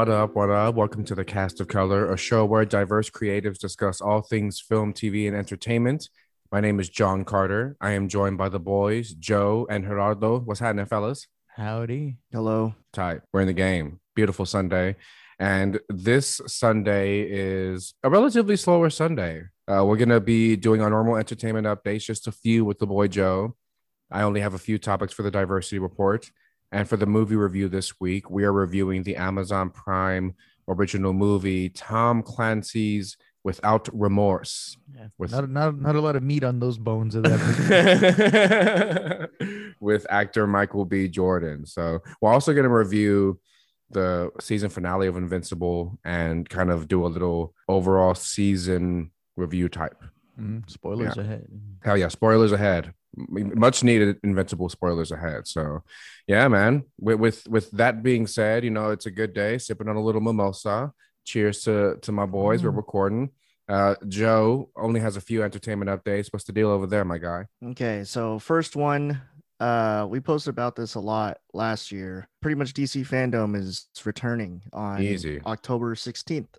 What up? What up? Welcome to the Cast of Color, a show where diverse creatives discuss all things film, TV, and entertainment. My name is Jon Carter. I am joined by the boys, Joe and Gerardo. What's happening, fellas? Howdy. Hello. Tight. We're in the game. Beautiful Sunday. And this Sunday is a relatively slower Sunday. Uh, we're going to be doing our normal entertainment updates, just a few with the boy Joe. I only have a few topics for the diversity report. And for the movie review this week, we are reviewing the Amazon Prime original movie, Tom Clancy's Without Remorse. Yeah. With- Not, not not a lot of meat on those bones of that. with actor Michael B. Jordan. So we're also going to review the season finale of Invincible and kind of do a little overall season review type. Mm, spoilers ahead. Hell yeah, spoilers ahead. Much needed Invincible spoilers ahead. So yeah, man. With with with that being said, you know, it's a good day sipping on a little mimosa. Cheers to to my boys. We're Mm. recording. Uh Joe only has a few entertainment updates. What's the deal over there, my guy? Okay, so first one, uh, we posted about this a lot last year. Pretty much DC fandom is returning on Easy. October 16th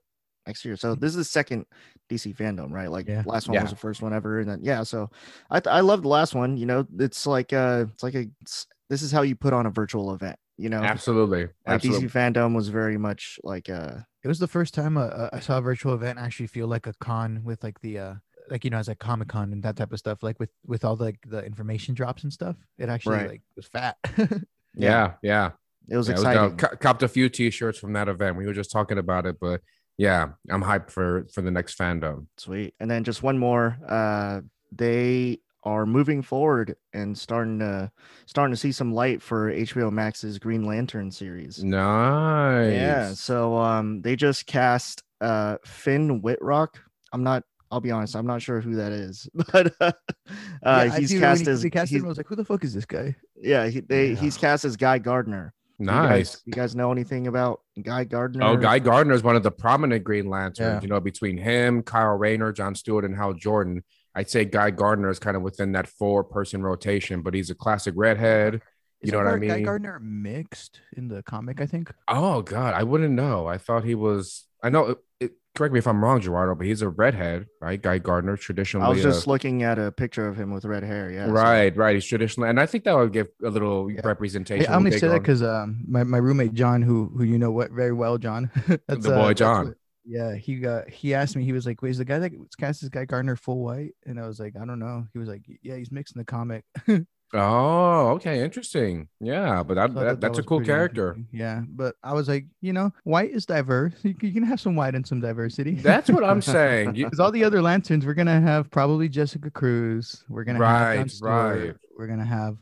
next year. So this is the second DC fandom, right? Like Yeah. last one Yeah. was the first one ever, and then yeah. So I th- I love the last one. You know, it's like uh, it's like a it's, this is how you put on a virtual event. You know, Absolutely. like Absolutely. DC fandom was very much like uh, It was the first time uh, uh, I saw a virtual event actually feel like a con with like the uh like you know as a comic con and that type of stuff like with with all the, like the information drops and stuff. It actually Right. like was fat. Yeah, yeah. it was Yeah, it was exciting. dope. Copped a few t-shirts from that event. We were just talking about it, but yeah, I'm hyped for for the next fandom. Sweet. And then just one more. Uh, they are moving forward and starting to starting to see some light for HBO Max's Green Lantern series. Nice. Yeah. So um, they just cast uh Finn Wittrock. I'm not. I'll be honest. I'm not sure who that is, but uh, uh, I he's cast he- as they cast he's, him, I was like, who the fuck is this guy? yeah. He, they Yeah. he's cast as Guy Gardner. You guys- Nice. You guys, know anything about Guy Gardner? Oh, Guy Gardner is one of the prominent Green Lanterns. Yeah. You know, between him, Kyle Rayner, John Stewart, and Hal Jordan, I'd say Guy Gardner is kind of within that four-person rotation. But he's a classic redhead. Is You know Guy what I Gar- Guy? Gardner mixed in the comic, I think. Oh God, I wouldn't know. I thought he was. I know. It, it, correct me if I'm wrong, Gerardo, but he's a redhead, right? Guy Gardner, traditionally. I was a- just looking at a picture of him with red hair. Yeah. right, right. He's traditional, and I think that would give a little Yeah. representation. Hey, I only Big say that because um, my, my roommate John, who who you know what very well, John. that's, The boy that's John. what- yeah, he got he asked me. He was like, "Wait, is the guy that was cast as Guy Gardner full white?" And I was like, "I don't know." He was like, "Yeah, he's mixing the comic." Oh, okay, interesting. Yeah, but that, So I that that's a cool character. Yeah, but I was like, you know, white is diverse. You, can- you can have some white and some diversity. That's what I'm saying. Because all the other lanterns, we're gonna have probably Jessica Cruz. We're gonna have Right, Stewart, right. We're gonna have.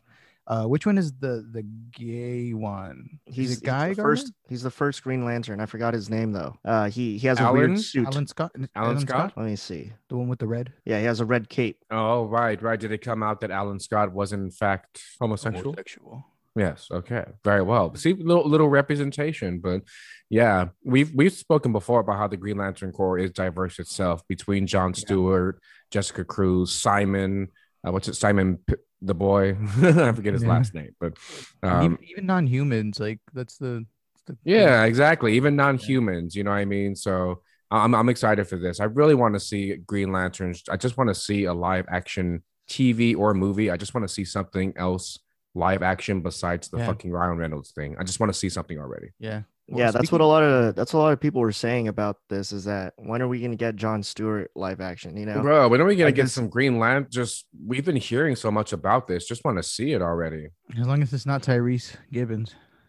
Uh, which one is the the gay one? He's, is it he's Guy the first. He's the first Green Lantern. I forgot his name though. Uh, he he has a Alan? weird suit. Alan Scott. Alan Scott? Let me see. the one with the red. Yeah, he has a red cape. Oh, right, right. Did it come out that Alan Scott was in fact homosexual? Homosexual. Yes. Okay. Very well. See, little little representation, but yeah, we've we've spoken before about how the Green Lantern Corps is diverse itself between John Stewart, Jessica Cruz, Simon. Uh, what's it? Simon, P- the boy. I forget his Yeah. last name, but um, even, even non-humans, like that's the. the yeah, exactly. Even non-humans, you know what I mean. So I'm I'm excited for this. I really want to see Green Lanterns. I just want to see a live action TV or movie. I just want to see something else live action besides the Yeah. fucking Ryan Reynolds thing. I just want to see something already. Yeah. Yeah, that's what a lot of that's a lot of people were saying about this. Is that when are we gonna get John Stewart live action? You know, Bro, when are we gonna get guess- some Green Lantern? Just we've been hearing so much about this. Just want to see it already. As long as it's not Tyrese Gibson.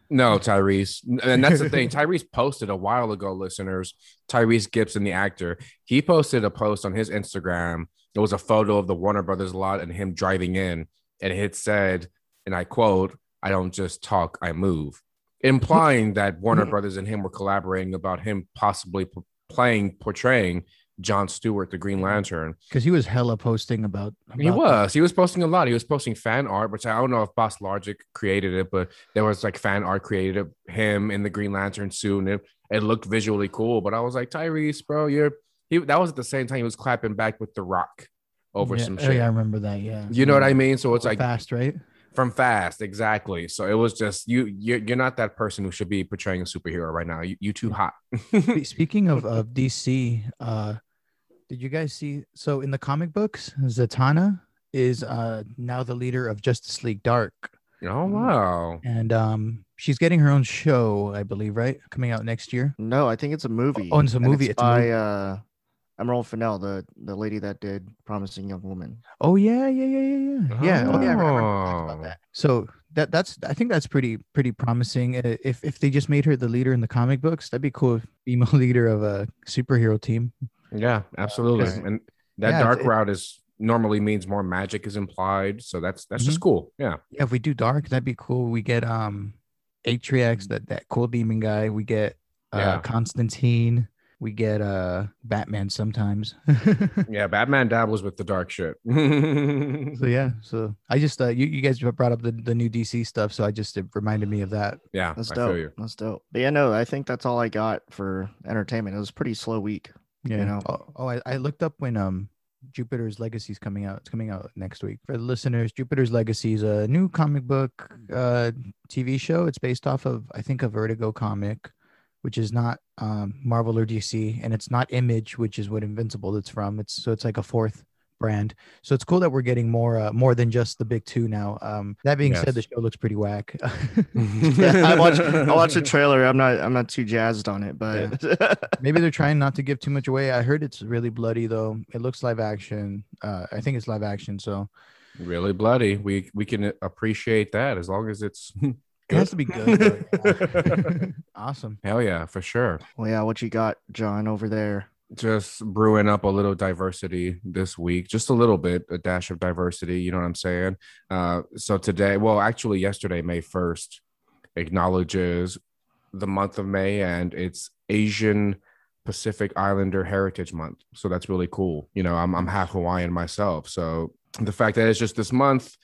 No, Tyrese. And that's the thing. Tyrese posted a while ago, listeners. Tyrese Gibson, the actor, he posted a post on his Instagram. It was a photo of the Warner Brothers lot and him driving in. And it said, and I quote, I don't just talk, I move. Implying that Warner mm-hmm. Brothers and him were collaborating about him possibly p- playing, portraying John Stewart, the Green Lantern. Because he was hella posting about. He about was. He was posting a lot. He was posting fan art, which I don't know if Boss Logic created it, but there was like fan art created of him in the Green Lantern suit, and it, it looked visually cool. But I was like, Tyrese, bro, you're he. That was at the same time he was clapping back with The Rock over yeah. some Oh, shit. yeah, I remember that. Yeah. You know what I mean? So it's like fast, right? From Fast, exactly. So it was just you. You're, you're not that person who should be portraying a superhero right now. You, you too hot. Speaking of, of DC, uh, did you guys see? So in the comic books, Zatanna is uh, now the leader of Justice League Dark, oh wow. and um, she's getting her own show, I believe, right? Coming out next year. No, I think it's a movie. Oh, it's a movie, It's it's a by movie. uh, Emerald Fennell, the the lady that did Promising Young Woman. Oh yeah, yeah, yeah, yeah, yeah. Yeah. Oh yeah, I remember about Oh. that. So that that's I think that's pretty pretty promising. Uh, If if they just made her the leader in the comic books, that'd be cool. Female leader of a superhero team. Yeah, absolutely. Right. And that Yeah, dark it- route is normally means more magic is implied. So that's that's just cool. Yeah. Yeah, if we do dark, that'd be cool. We get um Atriox, that that cool demon guy. We get uh Yeah. Constantine. We get uh Batman sometimes. Yeah. Batman dabbles with the dark shit. so yeah, so I just uh you, you guys brought up the, the new DC stuff, so I just it reminded me of that. yeah. That's I dope. feel you. That's dope. But yeah, no, I think that's all I got for entertainment. It was a pretty slow week. Yeah. know? Oh, oh I, I looked up when um Jupiter's Legacy is coming out. It's coming out next week. For the listeners, Jupiter's Legacy is a new comic book uh TV show. It's based off of I think a Vertigo comic, which is not um Marvel or DC, and it's not Image, which is what Invincible it's from. It's so it's like a fourth brand. So it's cool that we're getting more uh, more than just the big two now. Um that being said, the show looks pretty whack. Yeah, I watched I watched the trailer. I'm not I'm not too jazzed on it, but Maybe they're trying not to give too much away. I heard it's really bloody though. It looks live action. Uh, I think it's live action, so really bloody. We we can appreciate that as long as it's it has to be good. yeah. awesome. hell yeah, for sure. well, yeah, what you got, John, over there? Just brewing up a little diversity this week, just a little bit, a dash of diversity. You know what I'm saying? Uh, so today, well, actually, yesterday, May 1st, acknowledges the month of May and it's Asian Pacific Islander Heritage Month. So that's really cool. You know, I'm, I'm half Hawaiian myself. So the fact that it's just this month,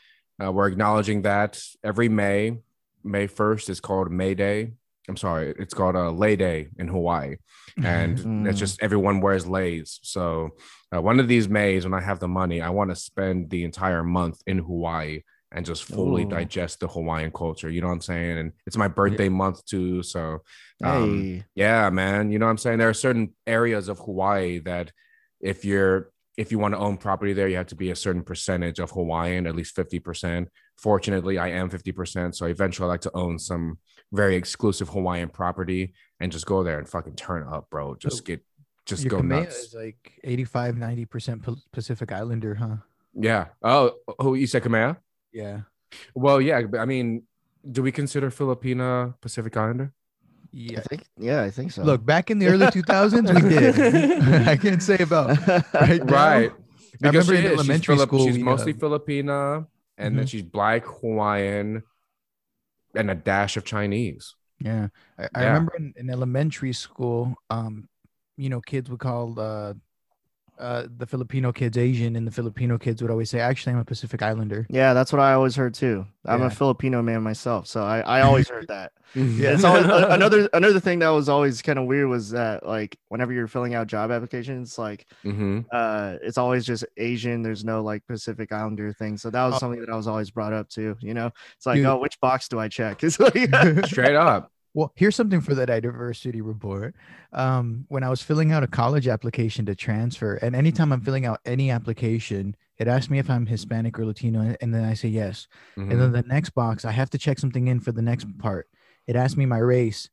uh, we're acknowledging that every May, May 1st is called May Day. I'm sorry, it's called a Lei Day in Hawaii. And it's Mm. just everyone wears leis. So uh, one of these Mays, when I have the money, I want to spend the entire month in Hawaii and just fully Ooh. digest the Hawaiian culture. You know what I'm saying? And it's my birthday month too. So um, Hey, yeah, man. You know what I'm saying? There are certain areas of Hawaii that if you're if you want to own property there, you have to be a certain percentage of Hawaiian, at least 50%. Fortunately, I am 50%. So eventually I like to own some very exclusive Hawaiian property and just go there and fucking turn up, bro. Just So get just go nuts. is like 85, 90% Pacific Islander, huh? Yeah. Oh, who you said Kamea? Yeah. Well, yeah, I mean, do we consider Filipina Pacific Islander? I Yeah. think yeah, I think so. Look, back in the early 2000s, we did. I can't say about right now. right. I remember she in is. She's elementary Filip- school, she's we, mostly uh, Filipina, and then Mhm. she's black Hawaiian, and a dash of Chinese. Yeah. I, I remember in, in elementary school, um, you know, kids would call uh, uh, the Filipino kids Asian, and the Filipino kids would always say, "Actually, I'm a Pacific Islander." yeah, that's what I always heard too. I'm Yeah. a Filipino man myself, so I, I always heard that. Yeah, it's always, another another thing that was always kind of weird was that like whenever you're filling out job applications, like hmm uh it's always just Asian. There's no like Pacific Islander thing. So that was Oh. something that I was always brought up to. You know, it's like, Dude. oh, which box do I check? It's like Straight up. Well, here's something for the diversity report. Um, when I was filling out a college application to transfer, and anytime I'm filling out any application, it asks me if I'm Hispanic or Latino, and then I say yes. Mhm. And then the next box, I have to check something in for the next part. It asks me my race,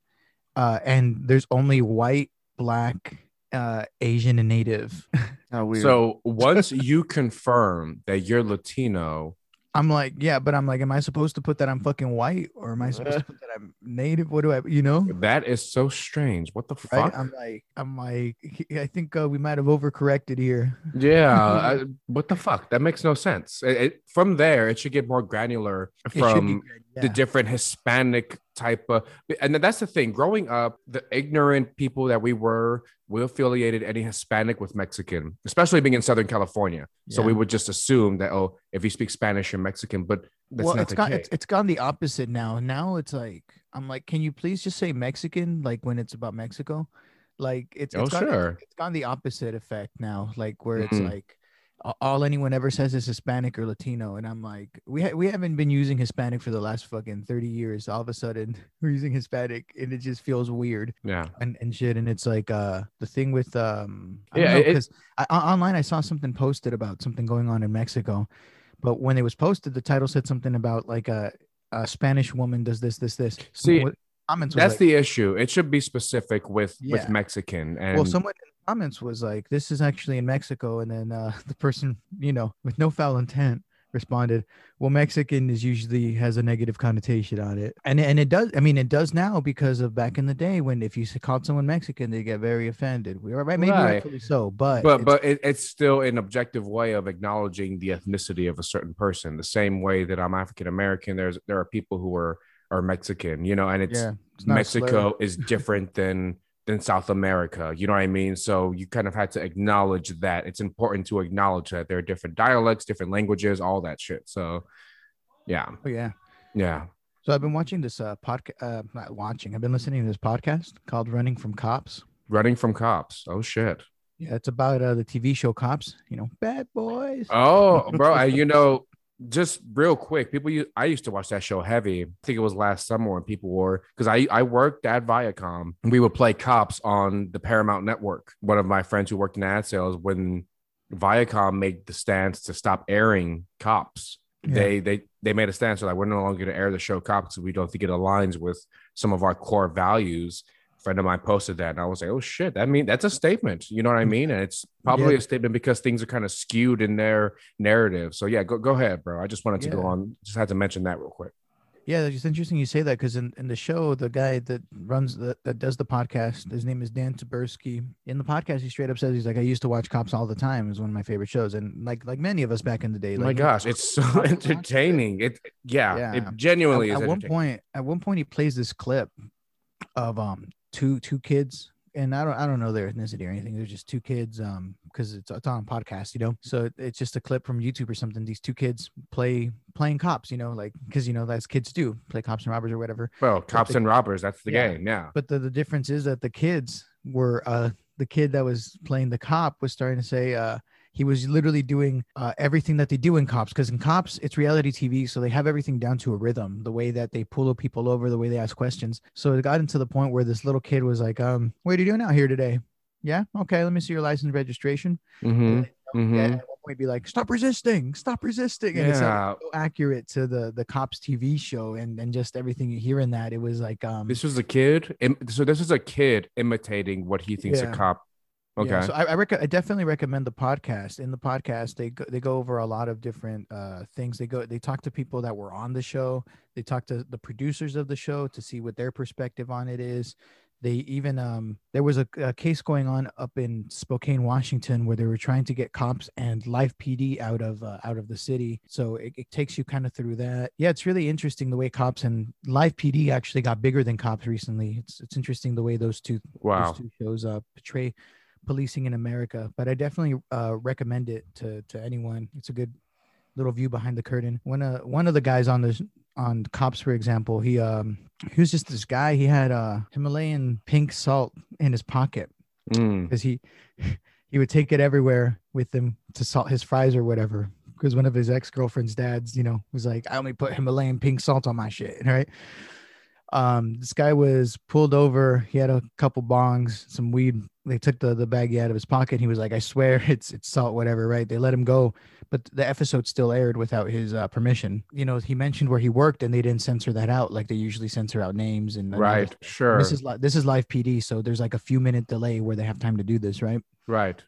uh, and there's only white, black, uh, Asian, and Native. how weird. So once you confirm that you're Latino, I'm like, yeah, but I'm like, am I supposed to put that I'm fucking white, or am I supposed to put that I'm Native? What do I, you know? that is so strange. What the Right? fuck? I'm like, I'm like, I think uh, we might have overcorrected here. Yeah, I, what the fuck? That makes no sense. It, it- from there, it should get more granular It should be from the different Hispanic type of, and that's the thing. Growing up, the ignorant people that we were, we affiliated any Hispanic with Mexican, especially being in Southern California. So we would just assume that oh, if you speak Spanish, you're Mexican. But that's well, not it's case. It's, it's gone the opposite now. Now it's like I'm like, can you please just say Mexican? Like when it's about Mexico, like it's Oh, it's gone, it's- sure. it's gone the opposite effect now. Like where it's Mhm. like, all anyone ever says is Hispanic or Latino, and I'm like, we ha- we haven't been using Hispanic for the last fucking thirty years. All of a sudden, we're using Hispanic, and it just feels weird Yeah. and, and shit. And it's like uh the thing with um I Yeah, don't it- 'cause online I saw something posted about something going on in Mexico, but when it was posted, the title said something about like a a Spanish woman does this this this. See, What- comments That's like- the issue. It should be specific with Yeah. with Mexican and well someone comments was like this is actually in mexico and then uh the person you know with no foul intent responded well mexican is usually has a negative connotation on it and and it does i mean it does now because of back in the day when if you called someone mexican they get very offended we are right maybe Right. rightfully so but but it's- but it, it's still an objective way of acknowledging the ethnicity of a certain person the same way that i'm african american there's there are people who are are mexican you know and it's yeah it's not a slur. mexico is different than than south america you know what i mean? So you kind of had to acknowledge that. It's important to acknowledge that there are different dialects different languages all that shit. So yeah. Oh yeah. Yeah. So i've been watching this uh podcast uh not watching. I've been listening to this podcast called running from cops. Running from cops. Oh shit. Yeah it's about uh the tv show cops you know bad boys. Oh, bro, I, you know, just real quick, people. I used to watch that show heavy. I think it was last summer when people were because I I worked at Viacom. And we would play cops on the Paramount Network. One of my friends who worked in ad sales when Viacom made the stance to stop airing cops. Yeah. They they they made a stance so like we're no longer going to air the show cops because we don't think it aligns with some of our core values. Friend of mine posted that, and I was like, "Oh shit, that mean that's a statement." You know what I mean? And it's probably Yeah. a statement because things are kind of skewed in their narrative. So yeah, go go ahead, bro. I just wanted to go on. Just had to mention that real quick. Yeah, it's interesting you say that because in, in the show, the guy that runs the that does the podcast, his name is Dan Taberski. In the podcast, he straight up says he's like, I used to watch Cops all the time. It was one of my favorite shows, and like like many of us back in the day. Oh my gosh, it's so watch it. entertaining. It yeah, Yeah. it genuinely at, is at one point, at one point, he plays this clip of um two two kids. And I don't, I don't know their ethnicity or anything. They're just two kids, um, because it's, it's on a podcast, you know. So it- it's just a clip from YouTube or something. These two kids play playing cops, you know, like because you know that's kids do play cops and robbers or whatever. Well, cops the- and robbers, that's the Yeah. game. Yeah. But the, the difference is that the kids were uh the kid that was playing the cop was starting to say uh he was literally doing uh, everything that they do in cops because in cops it's reality tv so they have everything down to a rhythm the way that they pull people over the way they ask questions so it got into the point where this little kid was like um what are you doing out here today yeah okay let me see your license registration Mm-hmm. yeah, Mm-hmm. one point be like stop resisting stop resisting and it's like Yeah. so accurate to the the cops tv show and and just everything you hear in that it was like um This was a kid. So this is a kid imitating what he thinks Yeah. a cop. Okay. Yeah, so I, I, rec- I definitely recommend the podcast. In the podcast, they go, they go over a lot of different uh, things. They go they talk to people that were on the show. They talk to the producers of the show to see what their perspective on it is. They even um there was a, a case going on up in Spokane, Washington, where they were trying to get cops and live PD out of uh, out of the city. So it, it takes you kind of through that. Yeah, it's really interesting the way cops and live PD actually got bigger than cops recently. It's it's interesting the way those two wow. those two shows uh, portray policing in America. But I definitely uh, recommend it to to anyone. It's a good little view behind the curtain. One uh one of the guys on this on cops, for example, he um he was just this guy. He had uh Himalayan pink salt in his pocket Mm. because he he would take it everywhere with him to salt his fries or whatever. Because one of his ex girlfriend's dads, you know, was like, I only put Himalayan pink salt on my shit, right? Um, this guy was pulled over. He had a couple bongs, some weed. They took the the baggie out of his pocket. He was like, "I swear, it's it's salt, whatever." Right? They let him go, but the episode still aired without his uh, permission. You know, he mentioned where he worked, and they didn't censor that out like they usually censor out names and Right. Sure. this is li- this is live PD, so there's like a few minute delay where they have time to do this, right? right.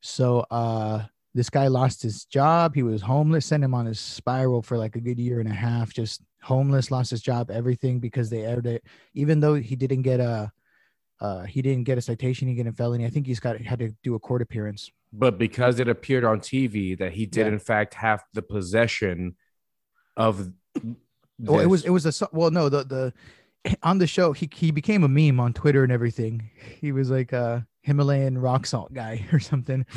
So uh this guy lost his job. He was homeless, sent him on his spiral for like a good year and a half, just homeless, lost his job, everything because they aired it. Even though he didn't get a uh he didn't get a citation, he get a felony. I think he's got had to do a court appearance. But because it appeared on TV that he did Yeah. in fact have the possession of Well, it was it was a well no the the on the show he he became a meme on Twitter and everything. He was like a Himalayan rock salt guy or something.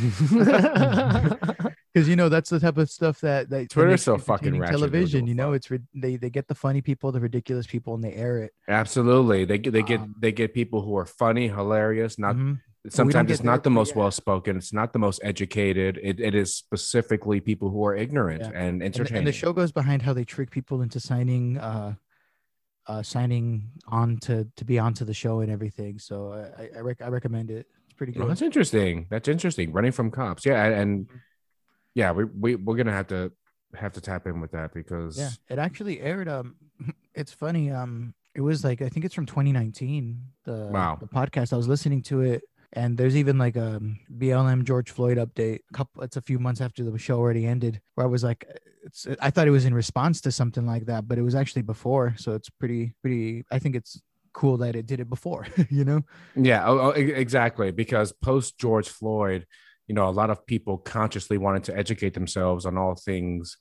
because you know that's the type of stuff that that Twitter's so fucking entertaining ratchet, television. You know, fuck. it's they they get the funny people, the ridiculous people, and they air it. Absolutely. They get they get Um, they get people who are funny, hilarious, not Mhm. sometimes it's not the most yeah. well spoken. It's not the most educated. It, it is specifically people who are ignorant Yeah. and and, the- entertaining. and the show goes behind how they trick people into signing uh uh signing on to to be onto the show and everything so i i, rec- I recommend it it's pretty Oh, good that's interesting. That's interesting. Running from cops. Yeah, and, and Mm-hmm. yeah, we we we're gonna have to have to tap in with that because yeah it actually aired um it's funny um it was like i think it's from 2019 the Wow. the podcast i was listening to it and there's even like a blm george floyd update a couple it's a few months after the show already ended where i was like it's i thought it was in response to something like that but it was actually before so it's pretty pretty i think it's cool that it did it before you know Yeah, oh, oh, exactly. Because post George Floyd, you know, a lot of people consciously wanted to educate themselves on all things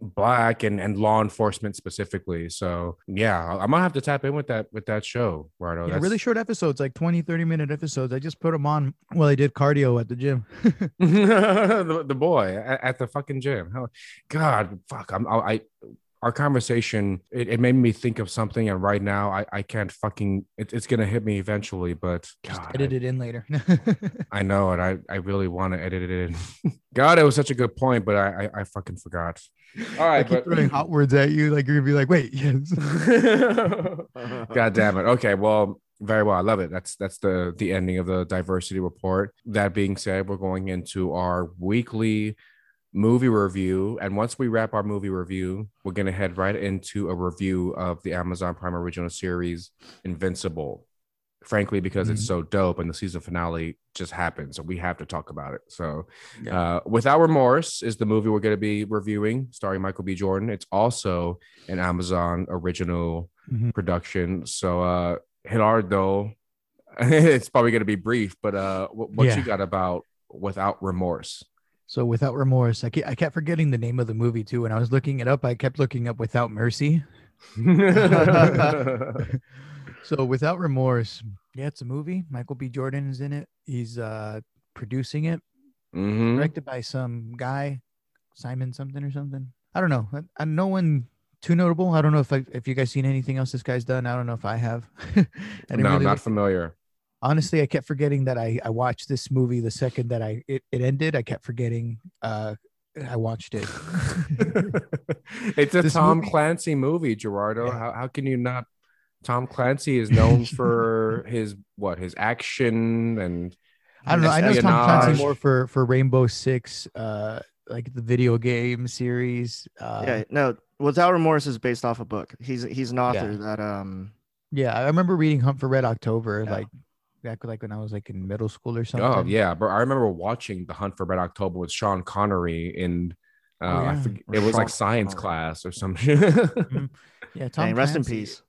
black and, and law enforcement specifically. So yeah, I'm gonna have to tap in with that with that show, Righto. yeah, really short episodes like 20 30 minute episodes i just put them on while i did cardio at the gym the, the boy at, at the fucking gym. God, fuck. I'm I, I our conversation it, it made me think of something, and right now I I can't fucking. It, it's gonna hit me eventually, but just God, edit it in later I, I know, and I I really want to edit it in. God, it was such a good point, but I I, I fucking forgot. all right I right, keep throwing hot words at you, like you're gonna be like, "Wait, yes." God damn it. Okay, well, very well. I love it. That's that's the the ending of the diversity report. That being said, we're going into our weekly movie review, and once we wrap our movie review, we're gonna head right into a review of the Amazon Prime original series Invincible. Frankly, because it's so dope, and the season finale just happened, so we have to talk about it. So, uh, Without Remorse is the movie we're going to be reviewing, starring Michael B. Jordan. It's also an Amazon original Mhm. production. So, uh, Gerardo, it's probably going to be brief, but uh, what, what Yeah. you got about Without Remorse? So without remorse, I kept, I kept forgetting the name of the movie too. When I was looking it up, I kept looking up without mercy. So without remorse, yeah, it's a movie. Michael B. Jordan is in it. He's uh producing it, Mhm. directed by some guy, Simon something or something. I don't know. I, I no one too notable. I don't know if I, if you guys seen anything else this guy's done. I don't know if I have. I No, really not familiar. Honestly, I kept forgetting that I I watched this movie the second that I it, it ended. I kept forgetting uh I watched it. it's a This Tom movie- Clancy movie, Gerardo. Yeah. How, how can you not? Tom Clancy is known for his what his action and I don't know. I know Tom. Clancy more for for Rainbow Six, uh, like the video game series. Uh, yeah, no. Without Remorse is based off a book. He's he's an author Yeah. that um yeah. I remember reading Hunt for Red October, Yeah. like back like when I was like in middle school or something. Oh yeah, but I remember watching The Hunt for Red October with Sean Connery in uh, Oh, I yeah. forget, it was like science Connery. class or some shit. Yeah, Tom. dang, rest in peace.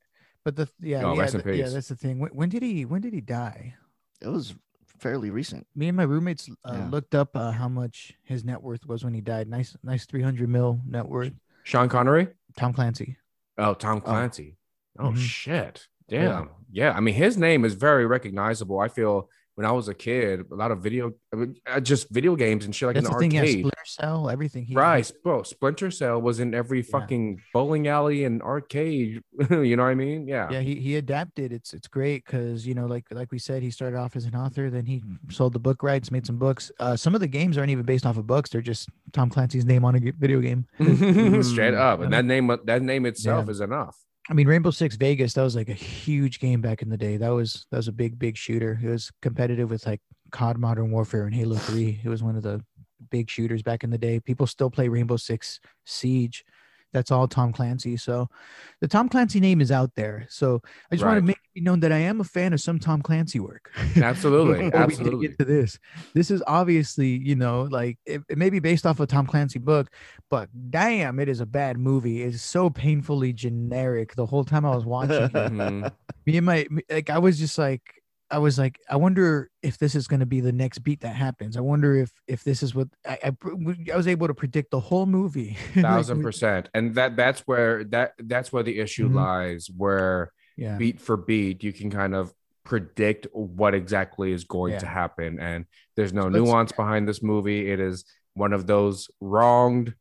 But the yeah, Oh, yeah, rest in th- yeah, that's the thing. When, when did he when did he die? It was fairly recent. Me and my roommates uh, Yeah. looked up uh, how much his net worth was when he died. Nice, nice, three hundred mil net worth. Sean Connery? Tom Clancy. Oh, Tom Clancy. Oh, Mhm. shit. Yeah. Damn. Yeah. I mean, his name is very recognizable. I feel when I was a kid, a lot of video, I mean, uh, just video games and shit like That's in the the thing. Yeah, arcade. Splinter Cell, everything. He, right, bro. Splinter Cell was in every fucking bowling alley and arcade. you know what I mean? Yeah. yeah he, he adapted it's it's great because you know like like we said he started off as an author then he sold the book rights made some books uh some of the games aren't even based off of books they're just tom clancy's name on a video game Straight up, and that name, that name itself Yeah. is enough. I mean rainbow six vegas that was like a huge game back in the day. That was that was a big big shooter. It was competitive with like cod modern warfare and halo 3 it was one of the big shooters back in the day. People still play rainbow six siege that's all tom clancy so the tom clancy name is out there so i just want to make it be known that i am a fan of some tom clancy work Absolutely, before we absolutely. into this. This is obviously, you know, like it, it may be based off a Tom Clancy book, but damn, it is a bad movie. It's so painfully generic. The whole time I was watching it, Mhm. me and my like, I was just like, I was like, I wonder if this is going to be the next beat that happens. I wonder if if this is what I I, I was able to predict the whole movie. Thousand percent and that that's where that that's where the issue Mhm. lies where Yeah. beat for beat you can kind of predict what exactly is going to happen and there's no nuance behind this movie it is one of those wronged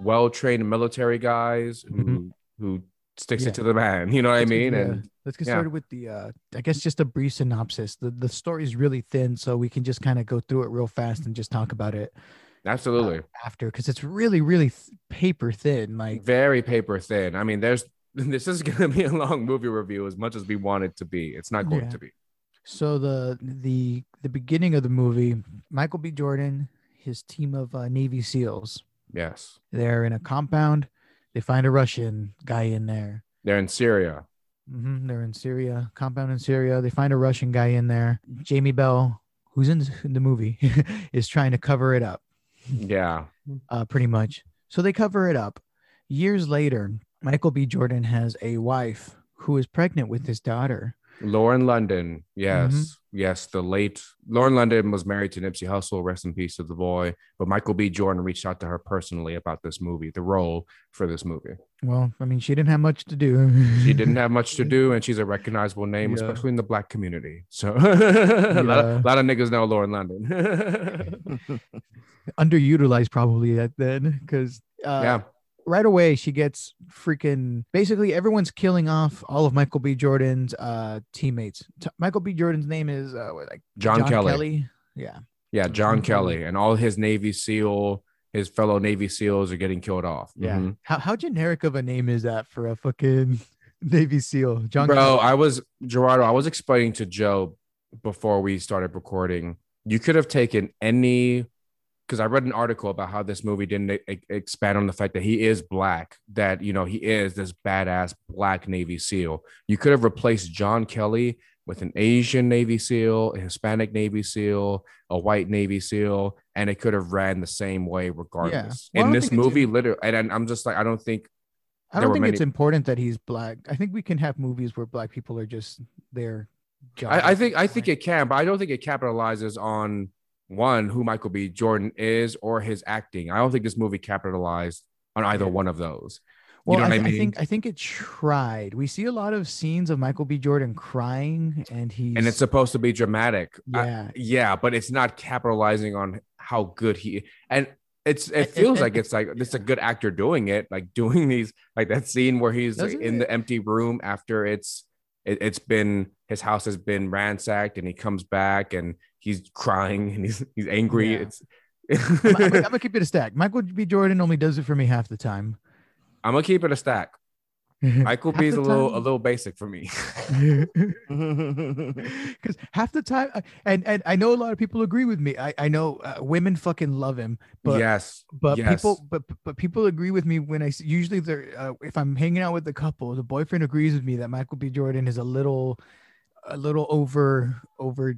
well-trained military guys who Mhm. who sticks Yeah. it to the man. You know what I Let's get- mean? yeah, And let's get yeah. started with the uh I guess just a brief synopsis. The the story is really thin, so we can just kind of go through it real fast and just talk about it absolutely. after because it's really, really th- paper thin. Like very paper thin. I mean, there's this is gonna be a long movie review as much as we want it to be. It's not going Yeah. to be. so the the the beginning of the movie, Michael B. Jordan, his team of uh, Navy SEALs, Yes. they're in a compound. They find a Russian guy in there. They're in Syria. hmm They're in Syria, compound in Syria. They find a Russian guy in there. Jamie Bell, who's in, in the movie, is trying to cover it up, Yeah. uh, pretty much. So they cover it up. Years later, Michael B. Jordan has a wife who is pregnant with his daughter. Lauren London. Yes. Mhm. Yes. The late Lauren London was married to Nipsey Hussle. Rest in peace to the boy. But Michael B. Jordan reached out to her personally about this movie, the role for this movie. Well, I mean, she didn't have much to do. She didn't have much to do, and she's a recognizable name, Yeah. especially in the black community. So a, lot of, Yeah. lot of niggas know Lauren London. underutilized probably at then because uh, yeah. Right away she gets freaking basically everyone's killing off all of Michael B. Jordan's uh teammates. T- Michael B. Jordan's name is uh what, like John, Kelly. Yeah. Yeah, John John Kelly. Kelly and all his Navy SEAL, his fellow Navy SEALs are getting killed off. Yeah. Mhm. How how generic of a name is that for a fucking Navy SEAL? John Bro, Kelly. I was Gerardo, I was explaining to Joe before we started recording. You could have taken any because I read an article about how this movie didn't e- expand on the fact that he is black, that you know he is this badass black Navy SEAL. You could have replaced John Kelly with an Asian Navy SEAL, a Hispanic Navy SEAL, a white Navy SEAL, and it could have ran the same way regardless. Well, I In this movie, literally, and, and I'm just like, I don't think I don't think many- it's important that he's black. I think we can have movies where black people are just there. I, I think I think it can, but I don't think it capitalizes on one who Michael B. Jordan is or his acting. I don't think this movie capitalized on either Yeah. one of those. Well, know I, what I th- I think I think it tried. We see a lot of scenes of Michael B. Jordan crying, and he And it's supposed to be dramatic. I- yeah. yeah, but it's not capitalizing on how good he and it's it feels like it's like it's a good actor doing it, like doing these like that scene where he's like, in the empty room after it's it, it's been his house has been ransacked and he comes back and he's crying and he's he's angry. Yeah. It's I'm, I'm, I'm gonna keep it a stack. Michael B. Jordan only does it for me half the time. I'm gonna keep it a stack. Michael B is a little a little basic for me. because half the time and and i know a lot of people agree with me i i know uh, women fucking love him but yes, but yes. people but but people agree with me when I usually they're uh, if i'm hanging out with the couple the boyfriend agrees with me that michael b jordan is a little a little over over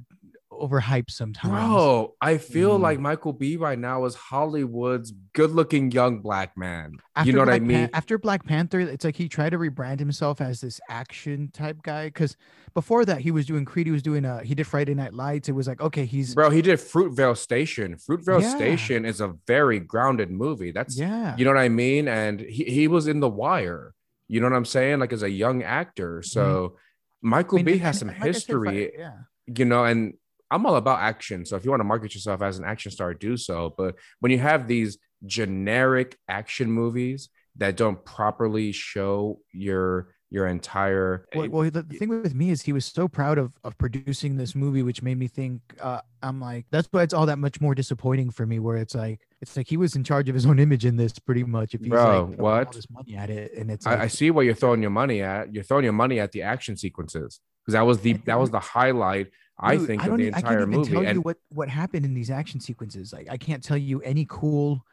overhyped sometimes Bro, I feel Mm. like Michael B right now is Hollywood's good-looking young black man. after you know what I Black Pan- mean? after Black Panther, it's like he tried to rebrand himself as this action type guy. Because before that, he was doing Creed. He was doing uh he did Friday Night Lights. It was like okay, he's Bro, he did Fruitvale Station. Fruitvale Yeah. Station is a very grounded movie. That's yeah, you know what I mean? And he, he was in The Wire. You know what I'm saying? Like as a young actor. So Michael Mm-hmm. I mean, B has some like I said, history, yeah. you know, and I'm all about action. So if you want to market yourself as an action star, do so. But when you have these generic action movies that don't properly show your your entire Well, well, the, the thing with me is he was so proud of of producing this movie, which made me think. Uh, I'm like, that's why it's all that much more disappointing for me. Where it's like, it's like he was in charge of his own image in this, pretty much. If he's Bro, like throwing all this money at it, and it's I, I see what you're throwing your money at. You're throwing your money at the action sequences because that was the that was the highlight I Dude, think I of the e- I entire can't even movie. tell you what what happened in these action sequences. Like I can't tell you any cool.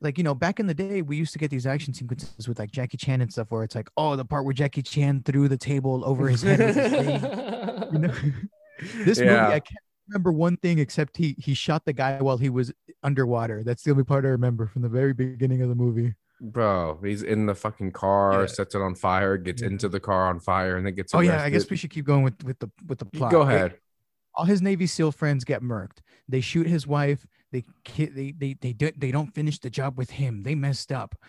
Like you know, back in the day, we used to get these action sequences with like Jackie Chan and stuff, where it's like, oh, the part where Jackie Chan threw the table over his head. His. You know? this movie, I can't remember one thing except he he shot the guy while he was underwater. That's the only part I remember from the very beginning of the movie. Bro, he's in the fucking car, Yeah. sets it on fire, gets Yeah. into the car on fire, and then gets Oh yeah, I guess we should keep going with with the with the plot. go ahead. All his Navy SEAL friends get murked. They shoot his wife. They they they they, don't they don't finish the job with him. They messed up.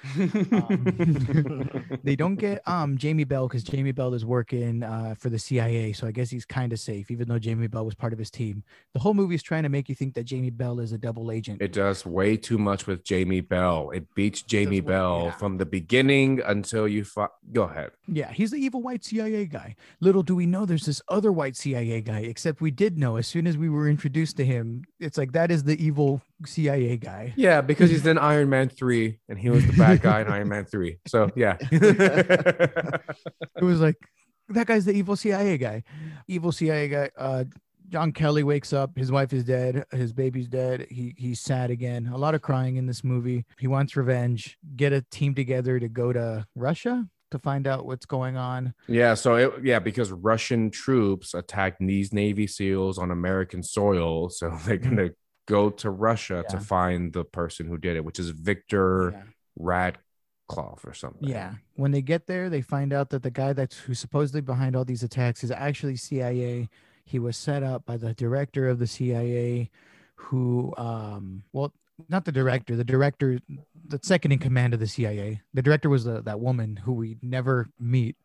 Um, they don't get um Jamie Bell because Jamie Bell is working uh, for the CIA, so I guess he's kind of safe, even though Jamie Bell was part of his team. The whole movie is trying to make you think that Jamie Bell is a double agent. It does way too much with Jamie Bell. It beats Jamie way- Bell yeah. from the beginning until you fi- go ahead. Yeah, he's the evil white CIA guy. Little do we know there's this other white CIA guy, except we did know as soon as we were introduced to him, it's like that is the evil CIA guy. Yeah, because he's in Iron Man 3 and he was the bad guy in Iron Man 3. So, yeah. It was like that guy's the evil CIA guy. Evil CIA guy. Uh John Kelly wakes up, his wife is dead, his baby's dead. He he's sad again. A lot of crying in this movie. He wants revenge. Get a team together to go to Russia to find out what's going on. yeah, so it, yeah, because Russian troops attacked these Navy SEALs on American soil. So they're going to go to Russia to find the person who did it, which is Victor Yeah. Or something. Yeah. When they get there, they find out that the guy that's who's supposedly behind all these attacks is actually CIA. He was set up by the director of the CIA, who, um, well, not the director, the director, the second in command of the CIA. The director was the, that woman who we never meet.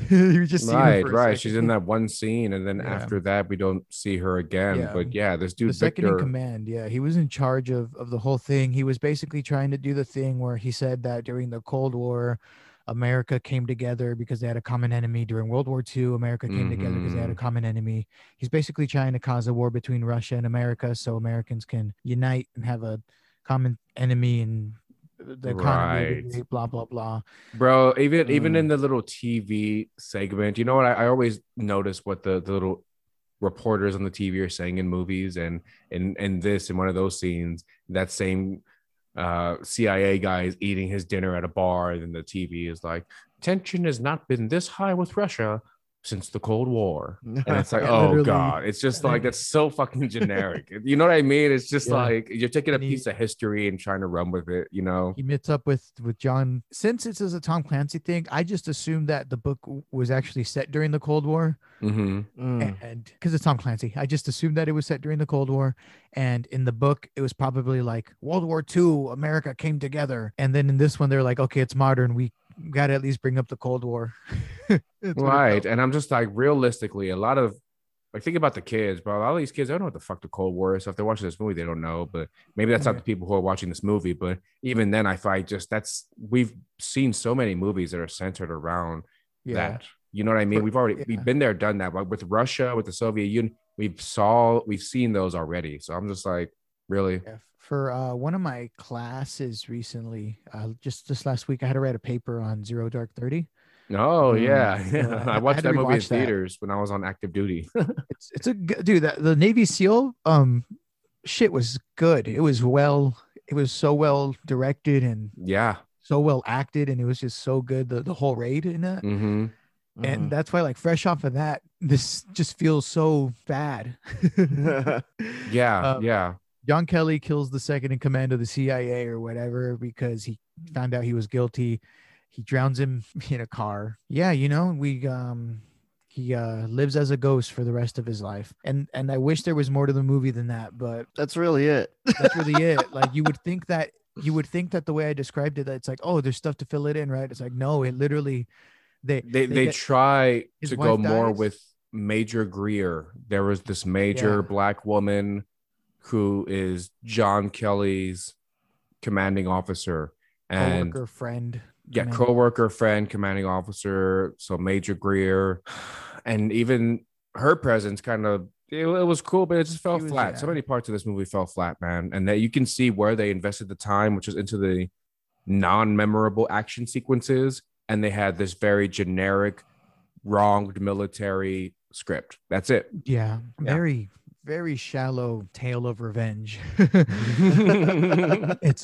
you just Right, right. She's in that one scene, and then Yeah. after that, we don't see her again. Yeah. But yeah, this dude the second in command yeah he was in charge of of the whole thing he was basically trying to do the thing where he said that during the cold war america came together because they had a common enemy during world war ii america came together because they had a Mhm. common enemy he's basically trying to cause a war between russia and america so americans can unite and have a common enemy and the Right. great, blah blah blah bro even even Mm. in the little tv segment you know what i, I always notice what the, the little reporters on the tv are saying in movies and in and this in one of those scenes that same uh cia guy is eating his dinner at a bar and the tv is like tension has not been this high with russia since the cold war and it's like Yeah, oh literally. god it's just like then- that's so fucking generic you know what i mean it's just Yeah. like you're taking a And he- piece of history and trying to run with it you know he meets up with with John. Since it's is a Tom Clancy thing, I just assumed that the book was actually set during the Cold War, hmm Mm. and because it's Tom Clancy, I just assumed that it was set during the Cold War. And in the book, it was probably like World War II, America came together, and then in this one, they're like, okay, it's modern. We got to at least bring up the Cold War. That's what it right and i'm just like realistically a lot of like think about the kids bro a lot of these kids they don't know what the fuck the cold war is so if they're watching this movie they don't know but maybe that's not Yeah. the people who are watching this movie but even then i find just that's we've seen so many movies that are centered around Yeah. that you know what i mean we've already yeah. we've been there done that like with russia with the soviet union we've saw we've seen those already so i'm just like really Yeah, For uh, one of my classes recently, uh, just this last week, I had to write a paper on Zero Dark Thirty. oh Mm. yeah, So I- I i watched to that movie in rewatch that. theaters when i was on active duty It's it's a g- dude. That the Navy SEAL um shit was good. It was well. It was so well directed and yeah so well acted, and it was just so good. The the whole raid in that, hmm and Mhm. that's why like fresh off of that, this just feels so bad. yeah Um, yeah John Kelly kills the second in command of the CIA or whatever because he found out he was guilty. He drowns him in a car. Yeah, you know, we um he uh lives as a ghost for the rest of his life. And and I wish there was more to the movie than that, but That's really it. that's really it. Like you would think that you would think that the way I described it, that it's like, oh, there's stuff to fill it in, right? It's like, no, it literally they they they, get- try to go wife more with Major Greer. There was this major Yeah. black woman who is John Kelly's commanding officer and coworker friend. yeah, commanding- co-worker, friend, commanding officer. So Major Greer, and even her presence kind of it, it was cool, but it just fell was- flat. So many parts of this movie fell flat, man, and that you can see where they invested the time, which is into the non-memorable action sequences, and they had this very generic, wronged military script. That's it. Yeah, Yeah. very very shallow tale of revenge. it's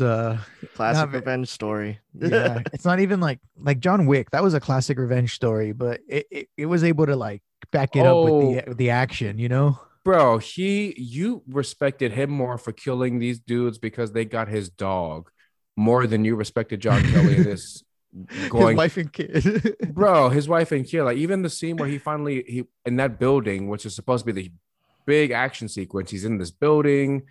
a Classic ve- revenge story. yeah it's not even like like john wick that was a classic revenge story but it, it, it was able to like back it up with the with the action you know Bro, he you respected him more for killing these dudes because they got his dog more than you respected John Kelly in this going his wife and kid bro his wife and kid like even the scene where he finally he in that building which is supposed to be the big action sequence he's in this building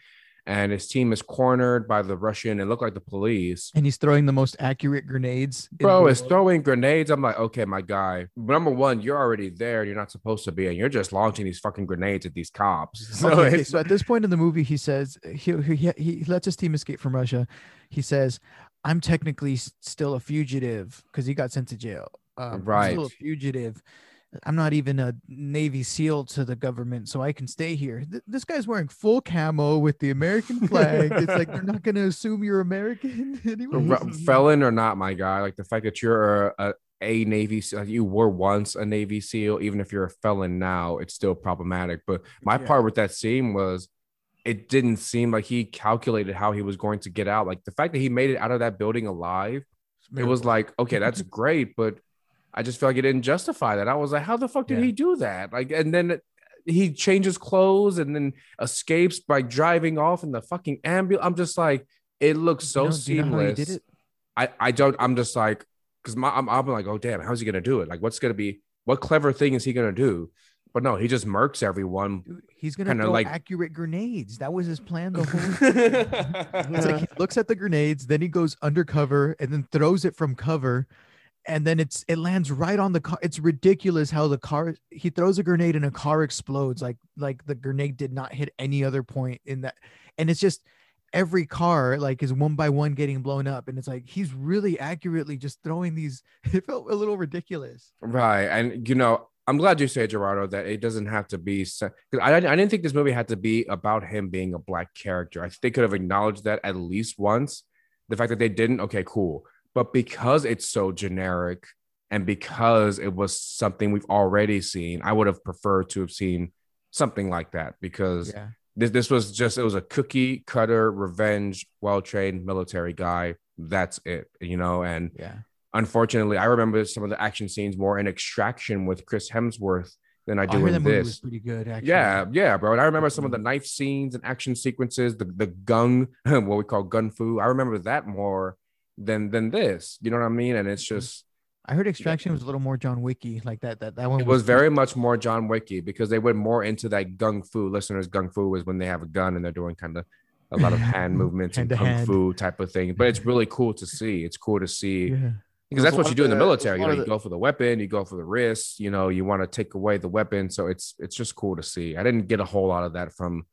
and his team is cornered by the Russian and look like the police. And he's throwing the most accurate grenades. Bro is throwing grenades. I'm like, okay, my guy. Number one, you're already there. You're not supposed to be, and you're just launching these fucking grenades at these cops. So Okay, so at this point in the movie, he says he, he he lets his team escape from Russia. He says, "I'm technically still a fugitive because he got sent to jail. Um, I'm still a Right. fugitive. I'm not even a Navy SEAL to the government, so I can stay here. Th- this guy's wearing full camo with the American flag. it's like they're not going to assume you're American anyway. Felon or not, my guy. Like the fact that you're a, a, a Navy, SEAL, like you were once a Navy SEAL, even if you're a felon now, it's still problematic. But my Yeah. part with that scene was it didn't seem like he calculated how he was going to get out. Like the fact that he made it out of that building alive, it was like, okay, that's great, but I just feel like it didn't justify that. I was like, how the fuck did Yeah. he do that? Like, and then he changes clothes and then escapes by driving off in the fucking ambulance. I'm just like, it looks so You know- do you know seamless. I, I don't, I'm just like, because my, I'm, I'm like, oh, damn, how's he going to do it? Like, what's going to be, what clever thing is he going to do? But no, he just murks everyone. Dude, he's gonna throw like- accurate grenades. That was his plan the whole It's like he looks at the grenades, then he goes undercover and then throws it from cover. And then it's it lands right on the car. It's ridiculous how the car he throws a grenade and a car explodes. Like like the grenade did not hit any other point in that. And it's just every car like is one by one getting blown up. And it's like he's really accurately just throwing these. It felt a little ridiculous. Right. And, you know, I'm glad you say, Gerardo, that it doesn't have to be because I, I didn't think this movie had to be about him being a black character. I think they could have acknowledged that at least once. The fact that they didn't, okay, cool. But because it's so generic and because it was something we've already seen, I would have preferred to have seen something like that because Yeah. this, this was just, it was a cookie cutter, revenge, well trained military guy. That's it, you know, and Yeah. unfortunately, I remember some of the action scenes more in Extraction with Chris Hemsworth than I oh, I do heard that in movie was this. pretty good, actually. Yeah, yeah, bro. And I remember some of the mm-hmm. knife scenes and action sequences, the the gung, what we call gun fu. I remember that more than than this. You know what I mean? And it's mm-hmm. just I heard Extraction was a little more John Wicky, like that. That that one it was very much more John Wicky because they went more into that gung fu. Listeners, gung fu is when they have a gun and they're doing kind of a lot of hand movements and Hand to kung hand. fu type of thing. But it's really cool to see. It's cool to see. Yeah. because that's what you of do in the the- it was military. You know, you the- go for the weapon, you go for the wrist. You know, you want to take away the weapon. So it's it's just cool to see. I didn't get a whole lot of that from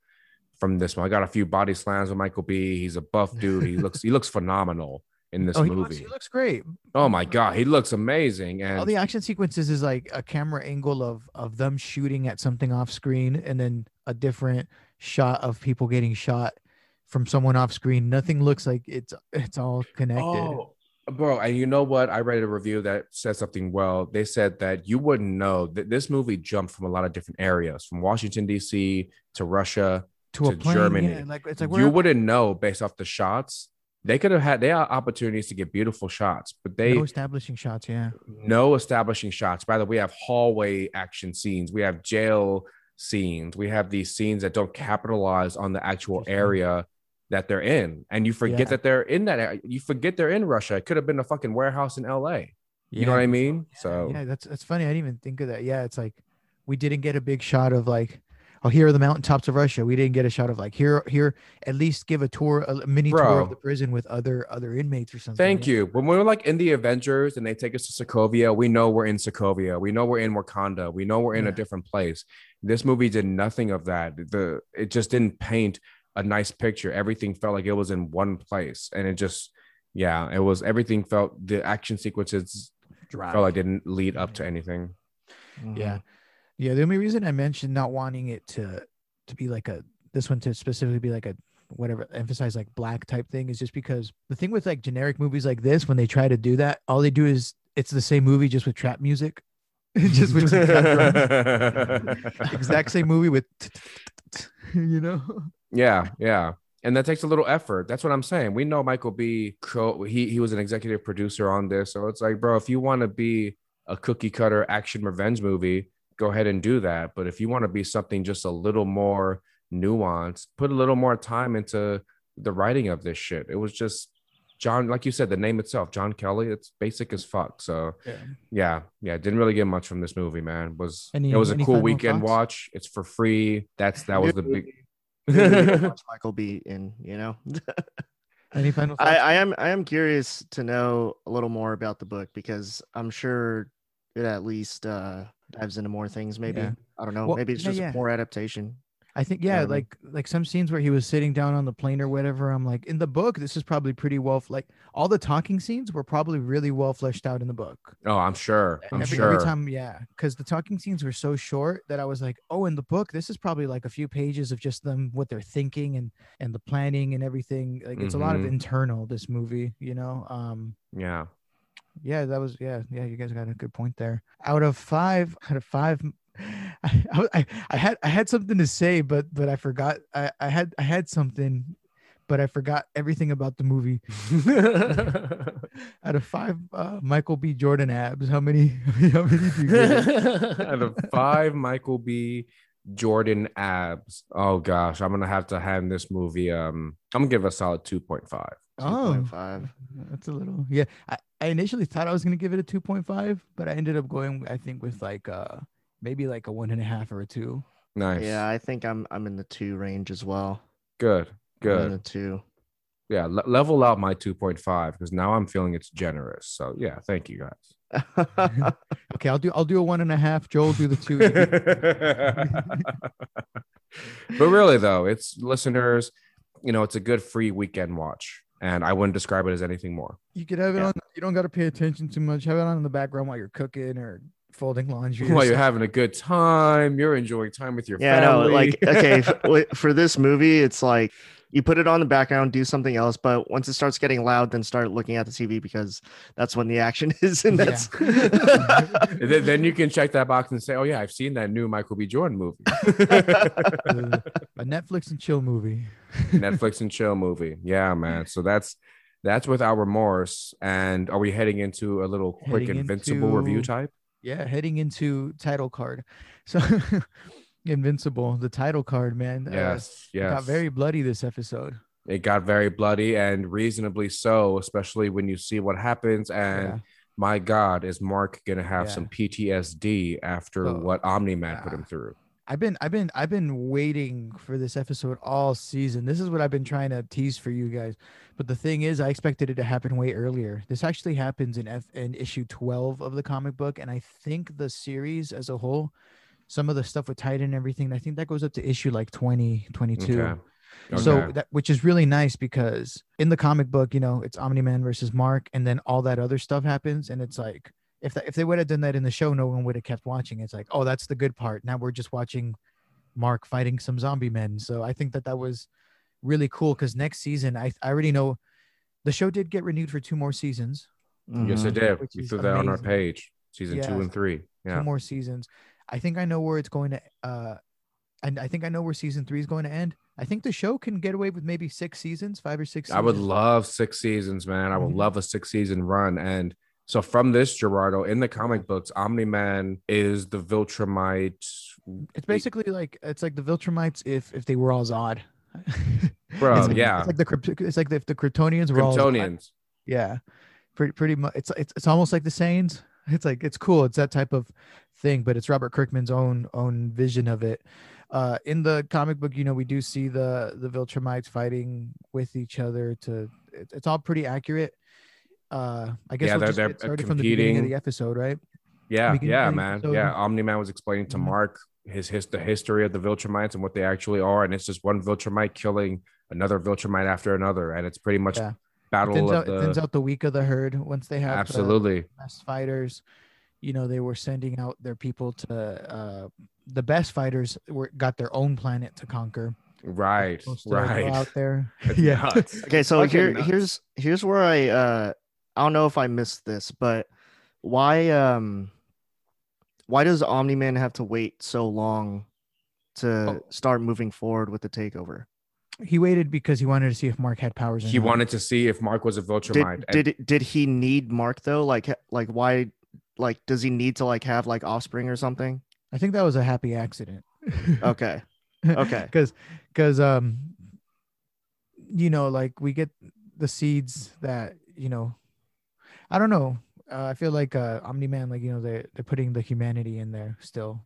from this one. I got a few body slams with Michael B. He's a buff dude. He looks he looks phenomenal in this Oh, he movie. looks, he looks great. oh, oh my god, he looks amazing. And all the action sequences is like a camera angle of of them shooting at something off screen, and then a different shot of people getting shot from someone off screen. Nothing looks like it's it's all connected. Oh, bro, and you know what? I read a review that said something well. They said that you wouldn't know that this movie jumped from a lot of different areas, from Washington D.C. to Russia to to Germany. yeah, like it's like you wouldn't know based off the shots. They could have had they had opportunities to get beautiful shots, but they no establishing shots. Yeah, no establishing shots. By the way, we have hallway action scenes, we have jail scenes, we have these scenes that don't capitalize on the actual area that they're in, and you forget Yeah. that they're in that. You forget they're in Russia. It could have been a fucking warehouse in L.A. You know what I mean? So yeah, that's that's funny. I didn't even think of that. Yeah, it's like we didn't get a big shot of like, oh, here are the mountaintops of Russia. We didn't get a shot of like here, here. At least give a tour, a mini tour of the prison with other other inmates or something. Thank you. When we're like in the Avengers and they take us to Sokovia, we know we're in Sokovia. We know we're in Wakanda. We know we're in a different place. This movie did nothing of that. The it just didn't paint a nice picture. Everything felt like it was in one place, and it just yeah, it was everything felt the action sequences Dry. felt like didn't lead up to anything. Mm-hmm. Yeah. Yeah. The only reason I mentioned not wanting it to to be like a this one to specifically be like a whatever emphasize like black type thing is just because the thing with like generic movies like this when they try to do that all they do is it's the same movie just with trap music just with exact same movie with you know Yeah, yeah. And that takes a little effort. That's what I'm saying. We know Michael B. Co- he he was an executive producer on this, so it's like, bro, if you want to be a cookie cutter action revenge movie, go ahead and do that. But if you want to be something just a little more nuanced, put a little more time into the writing of this shit. It was just John, like you said, the name itself, John Kelly. It's basic as fuck. So yeah, yeah, yeah didn't really get much from this movie, man. Was Any- it was a cool weekend thoughts? watch. It's for free. That's that was the big movie to watch Michael B in. You know, Any final thoughts? I, I am I am curious to know a little more about the book because I'm sure it at least uh dives into more things. Maybe Yeah. I don't know. Well, maybe it's just yeah. more adaptation. I think yeah, Um, like like some scenes where he was sitting down on the plane or whatever. I'm like, in the book, this is probably pretty well like all the talking scenes were probably really well fleshed out in the book. Oh, I'm sure. I'm every, sure. every time, yeah, because the talking scenes were so short that I was like, oh, in the book, this is probably like a few pages of just them what they're thinking and and the planning and everything. Like it's a lot of Mhm. internal. This movie, you know. Um, yeah. Yeah, that was yeah, yeah. You guys got a good point there. Out of five, out of five, I, I, I had I had something to say, but but I forgot. I, I had I had something, but I forgot everything about the movie. Out of five, uh, Michael B. Jordan abs. How many? How many do you give it? Out of five Michael B. Jordan abs. Oh gosh, I'm gonna have to hand this movie. Um, I'm gonna give it a solid 2.5. Oh, 2.5. that's a little. Yeah, I, I initially thought I was gonna give it a two point five, but I ended up going. I think with like uh maybe like a one and a half or a two. Nice. Yeah, I think I'm I'm in the two range as well. Good. I'm in Good. the two. Yeah. le- level out my 2.5 because now I'm feeling it's generous. So yeah, thank you guys. Okay, I'll do I'll do a one and a half. Joel do the two. but really though, it's listeners, you know, it's a good free weekend watch. And I wouldn't describe it as anything more. You could have it Yeah. on. You don't got to pay attention too much. Have it on in the background while you're cooking or folding laundry. or While you're having a good time, you're enjoying time with your family. yeah, no, like okay, f- wi- for this movie, it's like you put it on the background, do something else, but once it starts getting loud, then start looking at the TV because that's when the action is, and that's And then, then you can check that box and say, "Oh yeah, I've seen that new Michael B. Jordan movie, a Netflix and chill movie. Netflix and chill movie." Yeah, man. So that's that's Without Remorse. And are we heading into a little quick Heading invincible review type? Yeah, heading into title card. So Invincible, the title card, man. uh, Yes, it yes. got very bloody this episode. it got very bloody and reasonably so, especially when you see what happens. And Yeah. my God, is Mark gonna have Yeah. some PTSD after Oh, what Omni Man put him through? I've been I've been I've been waiting for this episode all season. This is what I've been trying to tease for you guys. But the thing is, I expected it to happen way earlier. This actually happens in F in issue 12 of the comic book and I think the series as a whole some of the stuff with Titan and everything, I think that goes up to issue like 20, 22. Okay. So that which is really nice because in the comic book, you know, it's Omni Man versus Mark, and then all that other stuff happens, and it's like if that, if they would have done that in the show, no one would have kept watching. It's like, oh, that's the good part. Now we're just watching Mark fighting some zombie men. So I think that that was really cool because next season, I I already know the show did get renewed for two more seasons, yes, Mhm. it did. We threw that on our page, season two and three. Yeah, two more seasons. I think I know where it's going to. uh and I think I know where season three is going to end. I think the show can get away with maybe six seasons, five or six. I would love six seasons, man. I would Mhm. love a six season run. And so from this, Gerardo, in the comic books, Omni Man is the Viltrumite. It's basically like it's like the Viltrumites if if they were all Zod. Bro, it's like, yeah. It's like the Krypt- it's like if the Kryptonians were all Kryptonians. Yeah, pretty pretty much. It's it's it's almost like the Saiyans. It's like it's cool. It's that type of thing, but it's Robert Kirkman's own own vision of it. Uh, in the comic book, you know, we do see the the Viltrumites fighting with each other. To it, it's all pretty accurate. Uh, I guess Yeah, we'll they're- they're, uh, from the beginning of the episode, right? Yeah, yeah, man. episode. Yeah, Omni Man was explaining to Mhm. Mark his his the history of the Viltrumites and what they actually are, and it's just one Viltrumite killing another Viltrumite after another, and it's pretty much Yeah. It battle thins, of out, it thins the out the weak of the herd once they have uh, absolutely best fighters you know they were sending out their people to uh the best fighters were got their own planet to conquer right, Supposed to go right. out there It's yeah nuts. Okay, so Fucking here nuts. here's here's where I uh I don't know if I missed this, but why um why does Omni Man have to wait so long to Oh. start moving forward with the takeover? he waited because he wanted to see if mark had powers he not. wanted to see if Mark was a vulture Did and- did did he need Mark though? Like like why like does he need to like have like offspring or something? i think that was a happy accident Okay. okay. because because um you know like we get the seeds that you know i don't know uh, i feel like uh omni-man like you know they're, they're putting the humanity in there still.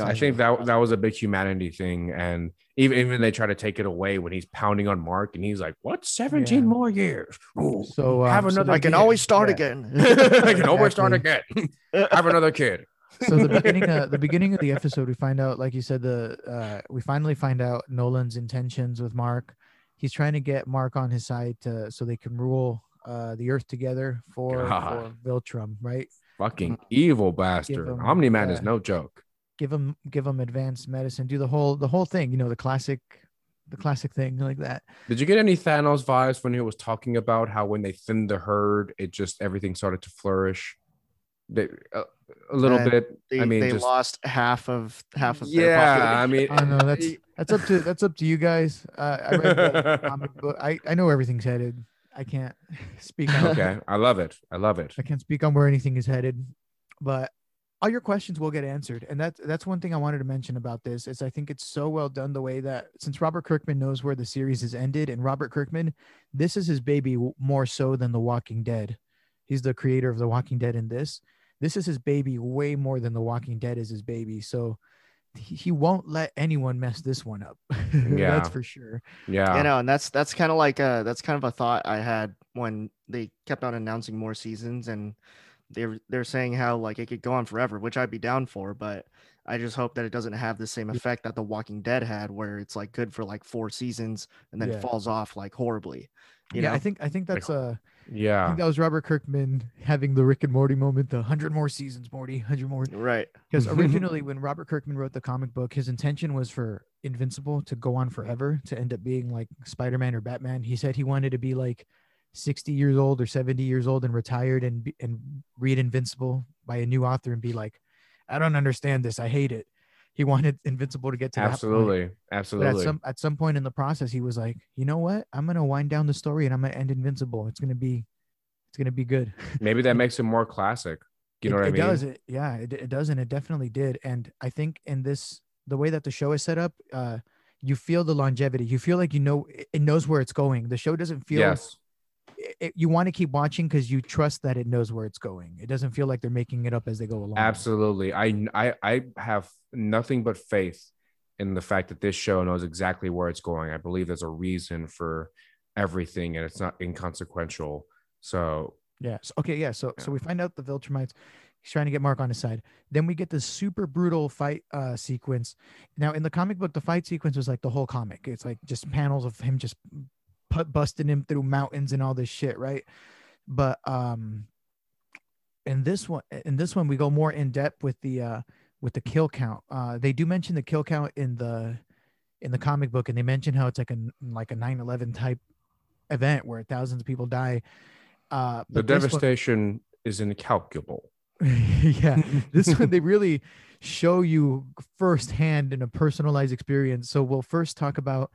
I think that that was a big humanity thing, and even even they try to take it away when he's pounding on Mark, and he's like, "What? Seventeen Yeah. more years? Ooh, So, have um, so. I can kid. always start Yeah. again. I can always start Exactly. again. have another kid. so the beginning uh, the beginning of the episode we find out like you said the uh we finally find out nolan's intentions with mark he's trying to get mark on his side to so they can rule uh the earth together for, God. for viltrum right Fucking evil bastard. him- Omni Man is no joke. Give them give them advanced medicine do the whole the whole thing you know the classic the classic thing like that Did you get any Thanos vibes when he was talking about how when they thinned the herd, it just everything started to flourish? They, uh, a little Uh, bit. They, I mean, they just- lost half of half of their Yeah, I mean, i know that's that's up to that's up to you guys uh, i read the comic book i i know everything's headed i can't speak on okay, I love it. I love it. I can't speak on where anything is headed, but all your questions will get answered. And that's that's one thing I wanted to mention about this is I think it's so well done the way that since Robert Kirkman knows where the series has ended, and Robert Kirkman, this is his baby more so than The Walking Dead. He's the creator of The Walking Dead in this. This is his baby way more than The Walking Dead is his baby. So he, he won't let anyone mess this one up. Yeah. that's for sure. Yeah. you know, and that's that's kind of like uh that's kind of a thought I had when they kept on announcing more seasons and they're they're saying how like it could go on forever, which I'd be down for, but I just hope that it doesn't have the same effect that The Walking Dead had, where it's like good for like four seasons and then Yeah. falls off like horribly. You yeah, know? I think I think that's uh I yeah. think that was Robert Kirkman having the Rick and Morty moment, the hundred more seasons, Morty, hundred more right. Because originally, when Robert Kirkman wrote the comic book, his intention was for Invincible to go on forever, to end up being like Spider Man or Batman. He said he wanted to be like 60 years old or 70 years old and retired and be, and read Invincible by a new author and be like, I don't understand this. I hate it. He wanted Invincible to get to. Absolutely. But Absolutely. at some at some point in the process, he was like, you know what? I'm gonna wind down the story and I'm gonna end Invincible. It's gonna be, it's gonna be good. Maybe that makes it more classic. You know it, what I it mean? does it yeah it, it does and it definitely did and i think in this the way that the show is set up uh you feel the longevity you feel like you know it, it knows where it's going the show doesn't feel Yes. It, you want to keep watching because you trust that it knows where it's going it doesn't feel like they're making it up as they go along Absolutely. I I I have nothing but faith in the fact that this show knows exactly where it's going. I believe there's a reason for everything and it's not inconsequential. So yeah so, okay yeah so so we find out the viltrumites he's trying to get mark on his side then we get this super brutal fight uh sequence now in the comic book the fight sequence was like the whole comic it's like just panels of him just pu- busting him through mountains and all this shit right? But um in this one in this one we go more in depth with the uh with the kill count. Uh they do mention the kill count in the in the comic book and they mention how it's like a like a 9-11 type event where thousands of people die. Uh the this one- devastation is incalculable. yeah. This one they really show you firsthand in a personalized experience. So we'll first talk about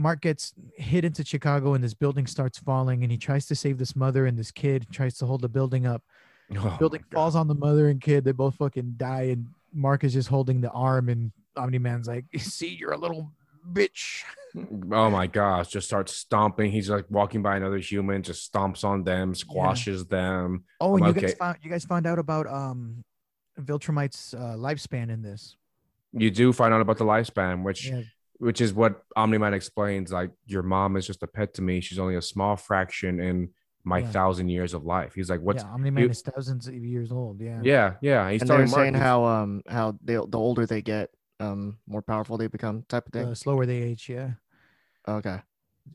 mark gets hit into chicago and this building starts falling and he tries to save this mother and this kid tries to hold the building up. Oh building falls on the mother and kid. They both fucking die and mark is just holding the arm and omni-man's like see you're a little bitch. Oh my gosh, just starts stomping. He's like walking by another human, just stomps on them, squashes them. oh and I'm you guys found you guys found out about um viltrumites uh, lifespan in this. You do find out about the lifespan, which yeah which is what Omni-Man explains. Like, your mom is just a pet to me. She's only a small fraction in my Yeah. thousand years of life. He's like, what's yeah omni-man you- is thousands of years old yeah yeah, yeah. He's and they're saying how um how they the older they get, um more powerful they become type of thing. the slower they age yeah okay.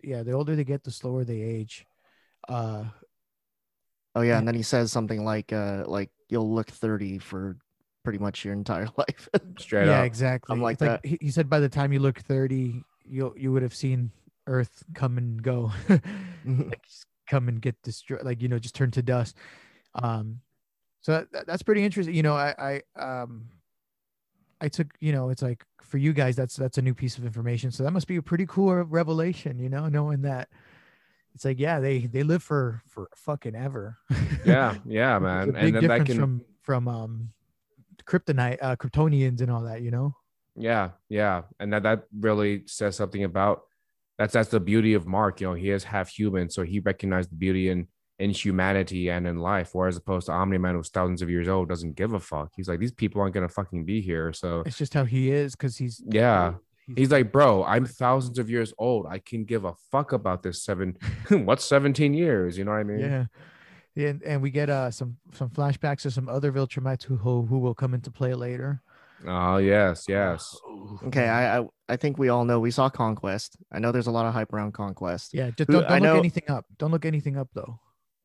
yeah the older they get the slower they age uh Oh yeah, Yeah. and then he says something like uh like you'll look 30 for pretty much your entire life. straight yeah up. exactly. I'm like It's like he, he said by the time you look 30 you you would have seen earth come and go. Like just come and get destroyed like you know just turn to dust. Um so that, that's pretty interesting you know i i um i took you know it's like for you guys that's that's a new piece of information. So that must be a pretty cool revelation you know knowing that it's like yeah they they live for for fucking ever. Yeah, yeah, man. a big And then that difference can from from um kryptonite uh kryptonians and all that you know Yeah, yeah, and that that really says something about that's that's the beauty of Mark. You know, he is half human, so he recognized the beauty in in humanity and in life. Whereas opposed to Omni Man, who's thousands of years old, doesn't give a fuck. He's like, these people aren't gonna fucking be here. So It's just how he is because he's yeah. He's like, bro, I'm thousands of years old. I can give a fuck about this seven. What's 17 years? You know what I mean? yeah. Yeah, and, and we get uh some some flashbacks to some other Viltrumites who who who will come into play later. Oh yes, yes. Okay, I, I I think we all know we saw Conquest. I know there's a lot of hype around Conquest. Yeah, just don't, I don't look know- anything up. Don't look anything up though.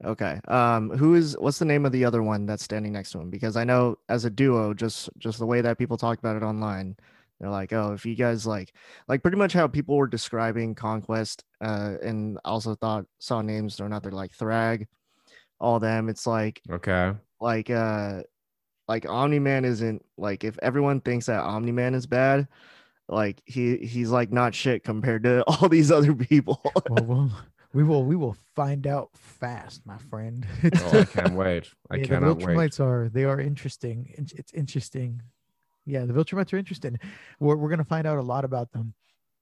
Okay. Um, who is what's the name of the other one that's standing next to him? Because I know as a duo, just just the way that people talk about it online, they're like, oh, if you guys like like pretty much how people were describing Conquest, uh, and also thought saw names thrown out there like Thragg, all them. It's like Okay. like uh like Omni Man isn't like if everyone thinks that Omni Man is bad, like he he's like not shit compared to all these other people. Well, we'll we will we will find out fast, my friend. Oh, I can't wait. I Yeah, cannot the wait. Viltrumites are they are interesting. It's, it's interesting. Yeah, the Viltrumites are interesting. We're we're gonna find out a lot about them,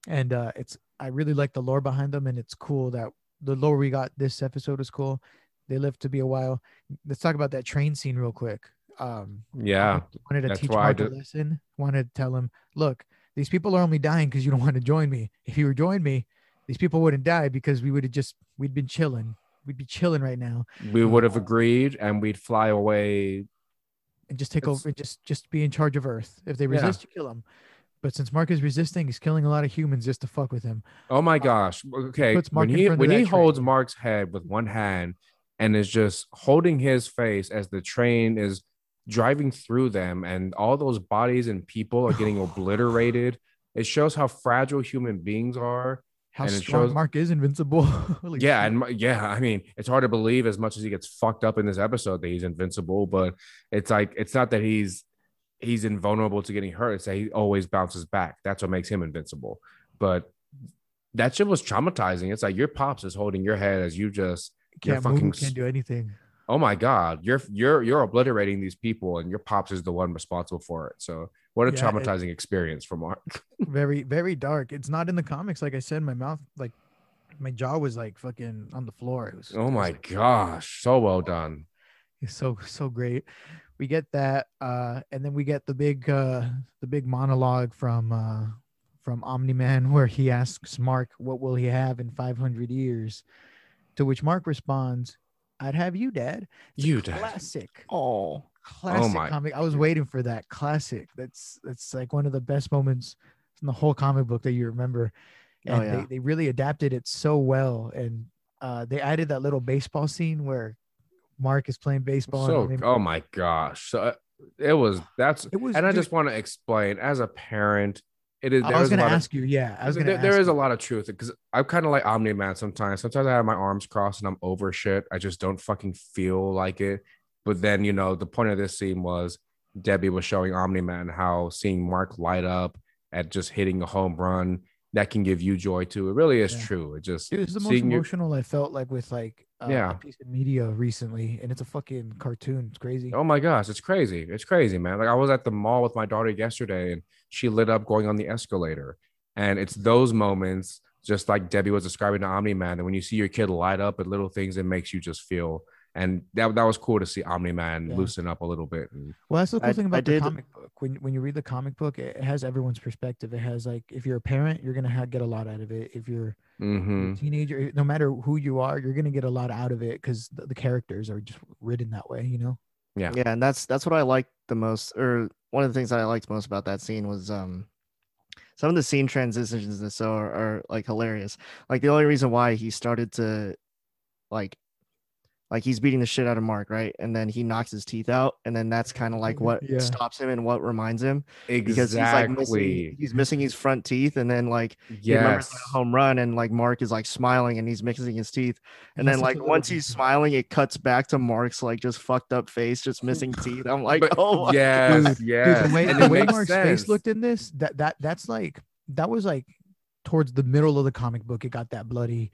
and uh, it's I really like the lore behind them, and it's cool that the lore we got this episode is cool. They live to be a while. Let's talk about that train scene real quick. Um, Yeah. wanted to teach Mark a lesson. Wanted to tell him, look, these people are only dying because you don't want to join me. If you were join me, these people wouldn't die because we would have just we'd been chilling. We'd be chilling right now We would have agreed and we'd fly away. and just take It's- over just just be in charge of Earth. If they Yeah. resist, you kill them. But since Mark is resisting, he's killing a lot of humans just to fuck with him. Oh my gosh. Okay. When he when he holds. Mark's head with one hand and is just holding his face as the train is driving through them and all those bodies and people are getting obliterated. It shows how fragile human beings are. How And strong shows- Mark is invincible. Yeah, shit. and yeah, I mean, it's hard to believe as much as he gets fucked up in this episode that he's invincible, but it's like it's not that he's he's invulnerable to getting hurt. It's that he always bounces back. That's what makes him invincible. But that shit was traumatizing. It's like your pops is holding your head as you just can't fucking move, can't do anything. oh my god, you're you're you're obliterating these people, and your pops is the one responsible for it. So what a Yeah, it- traumatizing experience for Mark. very very dark. It's not in the comics. Like I said, my mouth like my jaw was like fucking on the floor. It was Oh it was, my like, gosh, so well done. It's so so great. We get that, uh, and then we get the big uh, the big monologue from uh, from Omni Man where he asks Mark, "What will he have in 500 years?" To which Mark responds, "I'd have you, Dad." It's a You, Dad. classic, oh, classic my- comic. I was waiting for that classic. That's that's like one of the best moments in the whole comic book that you remember. Oh, yeah. they, they really adapted it so well, and uh, they added that little baseball scene where Mark is playing baseball. So, Omni- oh my gosh, so uh, it was that's It was. and I just want to explain as a parent, it is. I there was a gonna lot of- ask you. Yeah, I was gonna. there ask is a lot of truth because I'm kind of like Omni Man sometimes. Sometimes I have my arms crossed and I'm over shit. I just don't fucking feel like it. But then you know the point of this scene was Debbie was showing Omni Man how seeing Mark light up at just hitting a home run that can give you joy too. It really is Yeah. true. It just It was the most your- emotional I felt like with like uh, Yeah. a piece of media recently, and it's a fucking cartoon. It's crazy. Oh my gosh, it's crazy. It's crazy, man. Like I was at the mall with my daughter yesterday and she lit up going on the escalator. And it's those moments, just like Debbie was describing to Omni Man, that when you see your kid light up at little things, it makes you just feel. And that, that was cool to see Omni Man Yeah. loosen up a little bit. And Well, that's the cool I- thing I about the did- comic book. When when you read the comic book, it has everyone's perspective. It has like if you're a parent, you're gonna get a lot out of it. If you're Mhm. a teenager, no matter who you are, you're gonna get a lot out of it because the, the characters are just written that way. You know. Yeah. yeah, and that's that's what I liked the most, or one of the things that I liked most about that scene was um some of the scene transitions and so are, are like hilarious. Like the only reason why he started to like like he's beating the shit out of Mark, right? And then he knocks his teeth out, and then that's kind of like mm, what Yeah. stops him and what reminds him because he's like missing Exactly. he's missing his front teeth, and then like he remembers Yes. the home run, and like Mark is like smiling and he's mixing his teeth, and has then such a like little once he's smiling, it cuts back to Mark's like just fucked up face, just missing teeth. I'm like, But- oh my yes, Dude, yes. Dude, the way, And the way Mark's sense. face looked in this, that that that's like that was like towards the middle of the comic book. It got that bloody.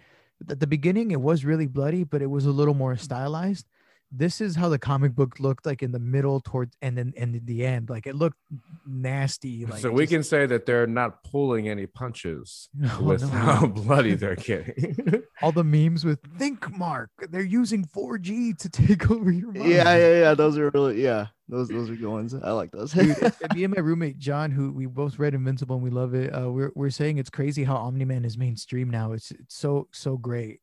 At the beginning, it was really bloody, but it was a little more stylized. This is how the comic book looked like in the middle towards and then and in the end. Like it looked nasty. Like so we just- can say that they're not pulling any punches Oh, with no. how bloody they're getting. all the memes with think mark. They're using 4G to take over your mind. Yeah, yeah, yeah. Those are really yeah. Those those are good ones. I like those. Dude, and- and me and my roommate John, who we both read Invincible and we love it. Uh, we're we're saying it's crazy how Omni Man is mainstream now. It's it's so so great,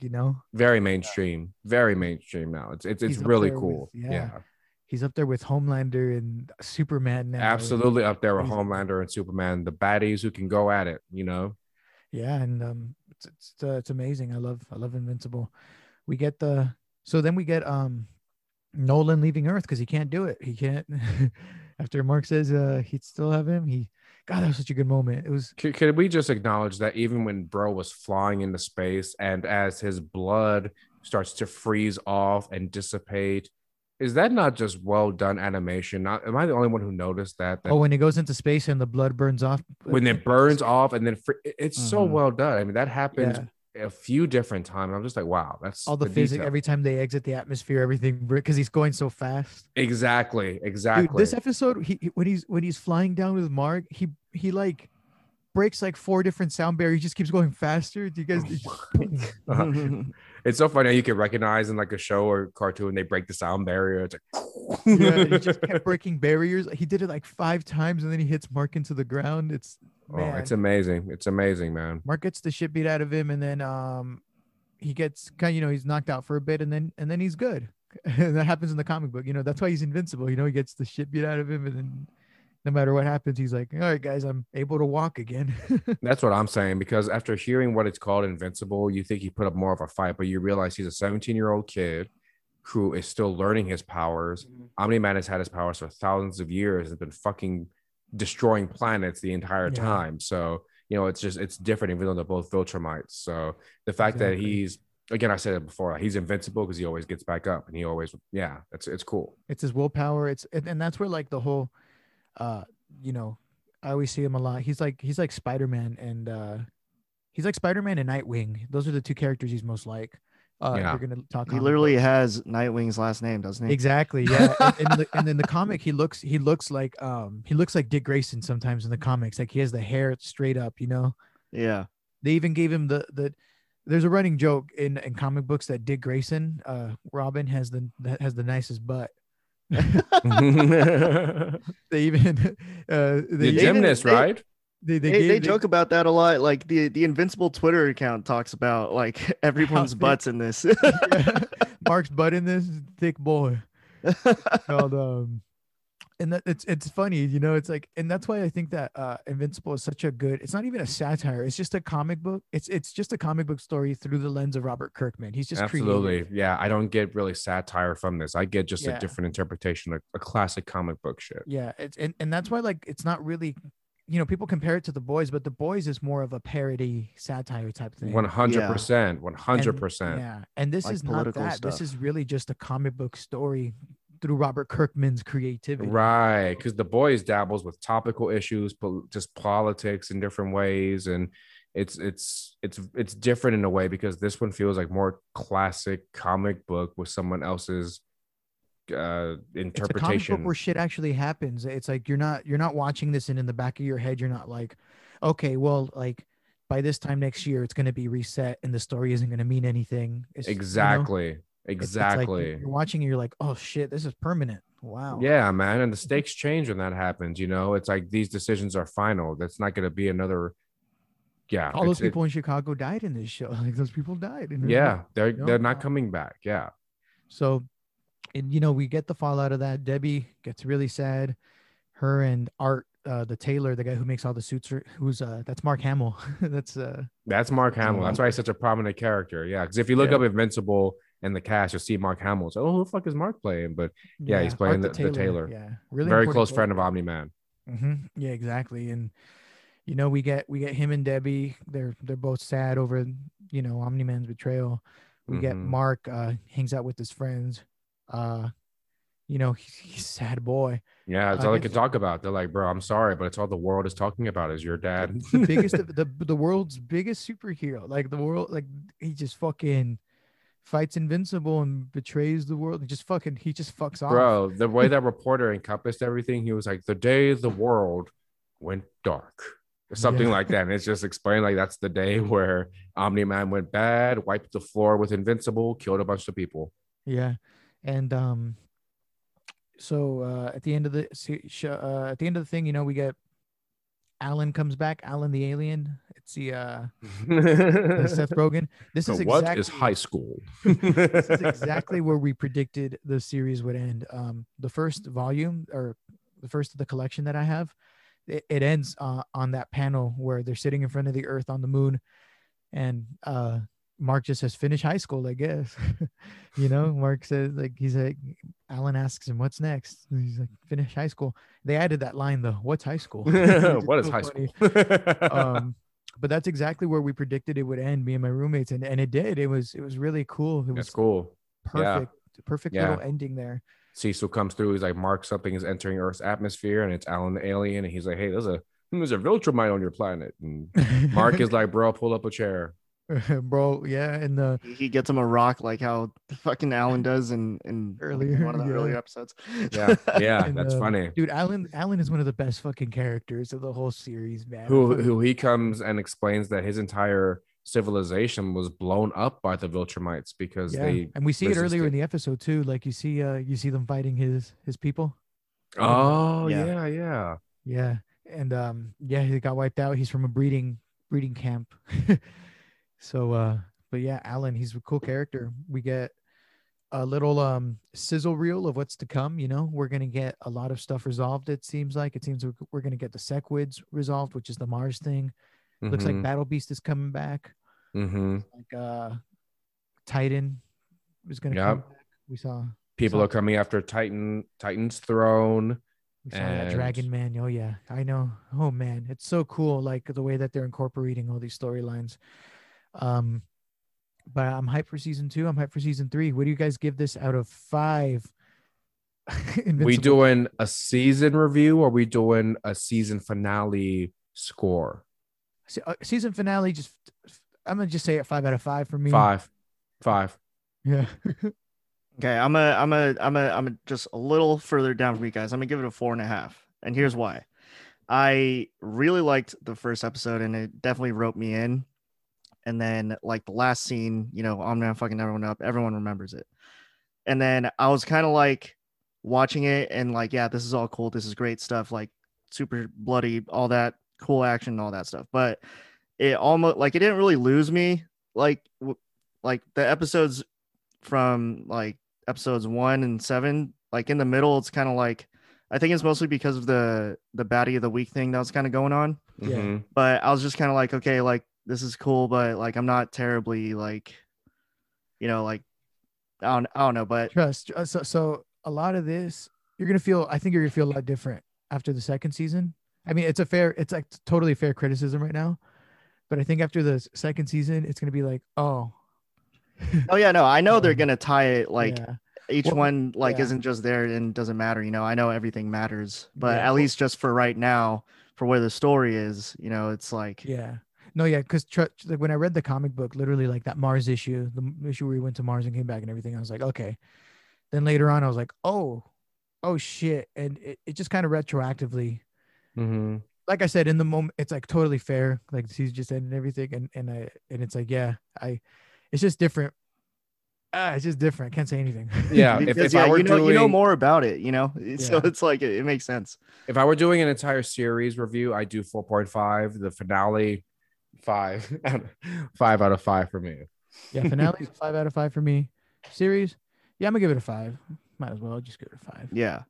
you know. very mainstream, very mainstream now. It's it's it's really there with- cool. yeah. yeah. He's up there with Homelander and Superman now. absolutely up there with Crazy. Homelander and Superman, the baddies who can go at it. You know, Yeah, and um, it's it's uh, it's amazing. I love I love Invincible. We get the so then we get um Nolan leaving Earth because he can't do it. He can't. After Mark says uh he'd still have him, he God that was such a good moment. It was could, could we just acknowledge that even when Bro was flying into space, and as his blood starts to freeze off and dissipate, is that not just well done animation? Not am I the only one who noticed that? that oh when it goes into space and the blood burns off. when it burns off and then fr- it- it's so Mhm. well done. I mean, that happens Yeah. A few different times. I'm just like, wow, that's all the, the physics every time they exit the atmosphere, everything because he's going so fast. Exactly, exactly. Dude, this episode, he he- when he's when he's flying down with Mark, he he like breaks like four different sound barriers. He just keeps going faster. Do you guys? Uh-huh. it's so funny you can recognize in like a show or cartoon they break the sound barrier. It's like, yeah, he just kept breaking barriers. He did it like five times, and then he hits Mark into the ground. It's oh, it's amazing. It's amazing, man. Mark gets the shit beat out of him, and then um, he gets kind. of You know, he's knocked out for a bit, and then and then he's good. and that happens in the comic book. You know, that's why he's invincible. You know, he gets the shit beat out of him, and then no matter what happens, he's like, "All right, guys, I'm able to walk again." That's what I'm saying because after hearing what it's called Invincible, you think he put up more of a fight, but you realize he's a 17 year old kid who is still learning his powers. Omni Man has had his powers for thousands of years, has been fucking destroying planets the entire Yeah. time. So, you know, it's just, it's different, even though they're both Viltrumites. So the fact that he's, again, I said it before, he's invincible because he always gets back up and he always, yeah, it's, it's cool. it's his willpower it's and, and that's where like the whole uh you know i always see him a lot he's like he's like spider-man and uh he's like spider-man and nightwing those are the two characters he's most like uh Yeah. we're gonna talk he literally books. has Nightwing's last name, doesn't he? exactly yeah and, and, the, and in the comic he looks he looks like um he looks like dick grayson sometimes in the comics like he has the hair straight up you know Yeah. they even gave him the the there's a running joke in in comic books that dick grayson uh robin has the that has the nicest butt they even uh they, even- gymnast, they- right? They, they, They, gave, they joke about that a lot. Like the the Invincible Twitter account talks about like everyone's thick- butts in this. Yeah. Mark's butt in this thick boy called um and that it's it's funny you know it's like and that's why i think that uh invincible is such a good it's not even a satire it's just a comic book it's it's just a comic book story through the lens of robert kirkman he's just Absolutely. creative. Yeah. I don't get really satire from this. I get just Yeah. a different interpretation, a, a classic comic book shit. yeah it's and, and that's why like it's not really you know people compare it to the boys but the boys is more of a parody satire type thing One hundred percent. One hundred And- percent. Yeah, and this Like is not political that. This is really just a comic book story through Robert Kirkman's creativity. Right. Because the boys dabbles with topical issues, but just politics in different ways. And it's it's it's it's different in a way because this one feels like more classic comic book with someone else's uh It's a comic interpretation. book where shit actually happens. It's like you're not you're not watching this and in the back of your head you're not like, okay, well, like by this time next year it's gonna be reset and the story isn't gonna mean anything. It's, you know, exactly. it's- it's like exactly. you're watching and you're like, oh shit, this is permanent. Wow. Yeah, man. And the stakes change when that happens. You know, it's like these decisions are final. That's not going to be another. Yeah. All those it's- it- people in Chicago died in this show. Like those people died. yeah. not- They're, know, they're not coming back. Yeah. So, and you know, we get the fallout of that. Debbie gets really sad. Her and Art, uh, the tailor, the guy who makes all the suits, are, who's uh, that's Mark Hamill. that's uh, That's Mark Hamill. That's why he's such a prominent character. Yeah. Because if you look Yeah. up Invincible and the cast, you'll see Mark Hamill. So, oh, who the fuck is Mark playing? But Yeah, he's playing Art the- the tailor. Yeah, really very close friend of Omni Man. hmm Yeah, exactly. And you know, we get we get him and Debbie. They're they're both sad over you know Omni Man's betrayal. We get Mhm. Mark uh, hangs out with his friends. Uh, you know, he's, he's a sad boy. Yeah. That's Uh, all they can talk about. They're like, bro, I'm sorry, but it's all the world is talking about is your dad. the biggest the the world's biggest superhero like the world like he just fucking fights Invincible and betrays the world. He just fucking he just fucks off. Bro, the way that reporter encompassed everything, he was like, the day the world went dark. Or something Yeah. like that. And it's just explained like that's the day where Omni Man went bad, wiped the floor with Invincible, killed a bunch of people. Yeah, and um, so uh, at the end of the uh, at the end of the thing, you know, we get Alan comes back. Alan the alien. It's the uh, Seth Rogen. This So is exactly is high school? this is exactly where we predicted the series would end. Um, the first volume or the first of the collection that I have, it, it ends uh, on that panel where they're sitting in front of the Earth on the moon, and uh, Mark just says, "Finish high school," I guess. you know, Mark says like he's like, Alan asks him, "What's next?" And he's like, "Finish high school." They added that line though. What's high school? What is so high funny. school? um but that's exactly where we predicted it would end me and my roommates and, and it did it was it was really cool it was That's cool. yeah. perfect perfect Yeah. little ending there Cecil comes through. He's like, Mark, something is entering Earth's atmosphere, and it's Alan the alien. And he's like, Hey, there's a there's a Viltrumite on your planet. And Mark is like, Bro, pull up a chair. bro yeah and the He- He gets him a rock like how fucking Alan does in in Earlier, one of the yeah. earlier episodes. Yeah, yeah, And, that's uh, funny. dude alan alan is one of the best fucking characters of the whole series man Who who he comes and explains that his entire civilization was blown up by the Viltrumites because yeah they. and we see it earlier in the episode too like you see uh you see them fighting his his people Oh Yeah. yeah, yeah. yeah and um yeah he got wiped out he's from a breeding breeding camp so uh but yeah alan he's a cool character we get a little um sizzle reel of what's to come you know we're gonna get a lot of stuff resolved it seems like it seems we're, we're gonna get the sequids resolved which is the mars thing looks like battle beast is coming back hmm like uh titan is gonna Yep. come back we saw people are coming after Titan Titan's throne. We saw that Dragon Man. Oh yeah, I know. Oh man, it's so cool. Like the way that they're incorporating all these storylines. Um, but I'm hyped for season two. I'm hyped for season three. What do you guys give this out of five? We doing a season review or we doing a season finale score? Se- uh, season finale. Just I'm gonna just say it five out of five for me. Five. Five. Yeah. Okay, I'm a, I'm a, I'm a, I'm a, just a little further down from you guys. I'm gonna give it a four and a half, and here's why. I really liked the first episode, and it definitely roped me in. And then, like the last scene, you know, I'm not fucking everyone up. Everyone remembers it. And then I was kind of like watching it, and like, yeah, this is all cool. This is great stuff. Like super bloody, all that cool action, all that stuff. But it almost like it didn't really lose me. Like, w- like the episodes from like episodes one and seven like in the middle it's kind of like i think it's mostly because of the the baddie of the week thing that was kind of going on Yeah. Mhm. but i was just kind of like okay like this is cool but like i'm not terribly like you know like i don't, I don't know but Trust. uh, So so a lot of this you're gonna feel. I think you're gonna feel a lot different after the second season. I mean, it's a fair. It's like totally fair criticism right now. But I think after the second season, it's gonna be like, oh, oh yeah no i know they're Um, gonna tie it like yeah. each Well, one like yeah. isn't just there and doesn't matter you know i know everything matters but Yeah. at least just for right now for where the story is you know it's like Yeah. No, yeah, because tr- like when I read the comic book, literally like that Mars issue, the issue where he went to Mars and came back and everything, I was like, okay. Then later on, I was like, oh, oh shit, and it, it just kind of retroactively, Mhm. like I said, in the moment, it's like totally fair. Like he's just ended everything, and and I and it's like, yeah, I, it's just different. Ah, it's just different. Can't say anything. Yeah. If, because if yeah I were you know doing, you know more about it you know so it's like it, it makes sense if I were doing an entire series review, I do 4.5. The finale, five. five out of five for me. yeah, finale is a five out of five for me. Series, yeah, I'm gonna give it a five. Might as well just give it a five. Yeah.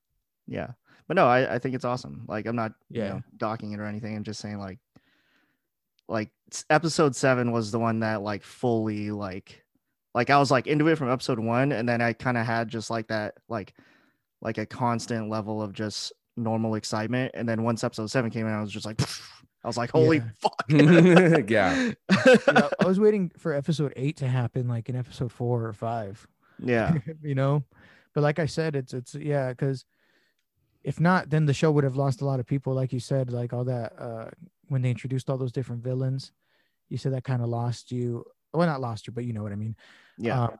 Yeah. But no, I, I think it's awesome. Like I'm not you Yeah. know, docking it or anything. I'm just saying like like episode seven was the one that like fully like like I was like into it from episode one and then I kind of had just like that like like a constant level of just normal excitement. And then once episode seven came in, I was just like I was like, holy Yeah. fuck. Yeah. Yeah, I was waiting for episode eight to happen, like in episode four or five. yeah. you know but like i said it's it's yeah because if not then the show would have lost a lot of people like you said like all that uh when they introduced all those different villains you said that kind of lost you well not lost you but you know what i mean Yeah. um,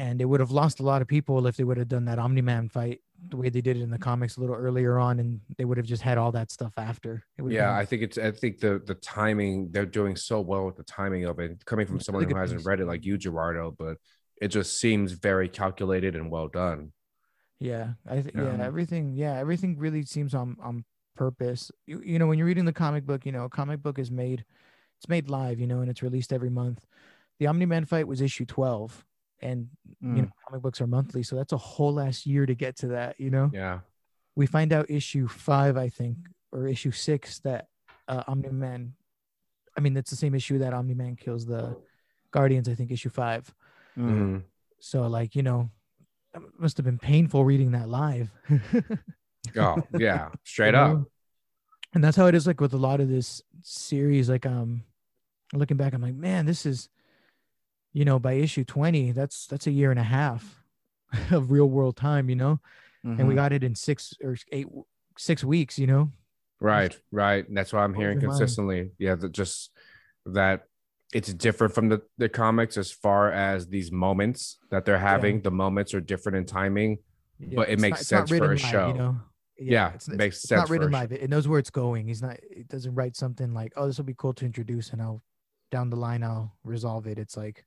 and they would have lost a lot of people if they would have done that Omni Man fight the way they did it in the comics a little earlier on, and they would have just had all that stuff after. It would Yeah, been- I think it's. I think the the timing they're doing so well with the timing of it, coming from It's someone really who hasn't piece. read it like you, Gerardo. But it just seems very calculated and well done. Yeah, I th- yeah, Yeah. everything. Yeah, everything really seems on on purpose. You, you know, when you're reading the comic book, you know, a comic book is made, it's made live, you know, and it's released every month. The Omni Man fight was issue twelve, and Mm. you know, comic books are monthly, so that's a whole last year to get to that. You know, Yeah, we find out issue five, I think, or issue six that uh, Omni Man. I mean, it's the same issue that Omni Man kills the Guardians. I think issue five. Mm. Mhm. So like you know, it must have been painful reading that live. Oh yeah, straight up. know? And that's how it is like with a lot of this series. Like um looking back, I'm like, man, this is you know, by issue 20, that's that's a year and a half of real world time, you know? And we Mhm. got it in six or eight six weeks, you know? Right, right. And That's what I'm hearing your mind. consistently. Yeah, that just that it's different from the, the comics as far as these moments that they're having. The moments are different in timing. Yeah, But it makes not- sense for a show. you know? Yeah, it's, makes it's sense not for written live. It, it knows where it's going. He's not. It doesn't write something like, "Oh, this will be cool to introduce," and I'll down the line I'll resolve it. It's like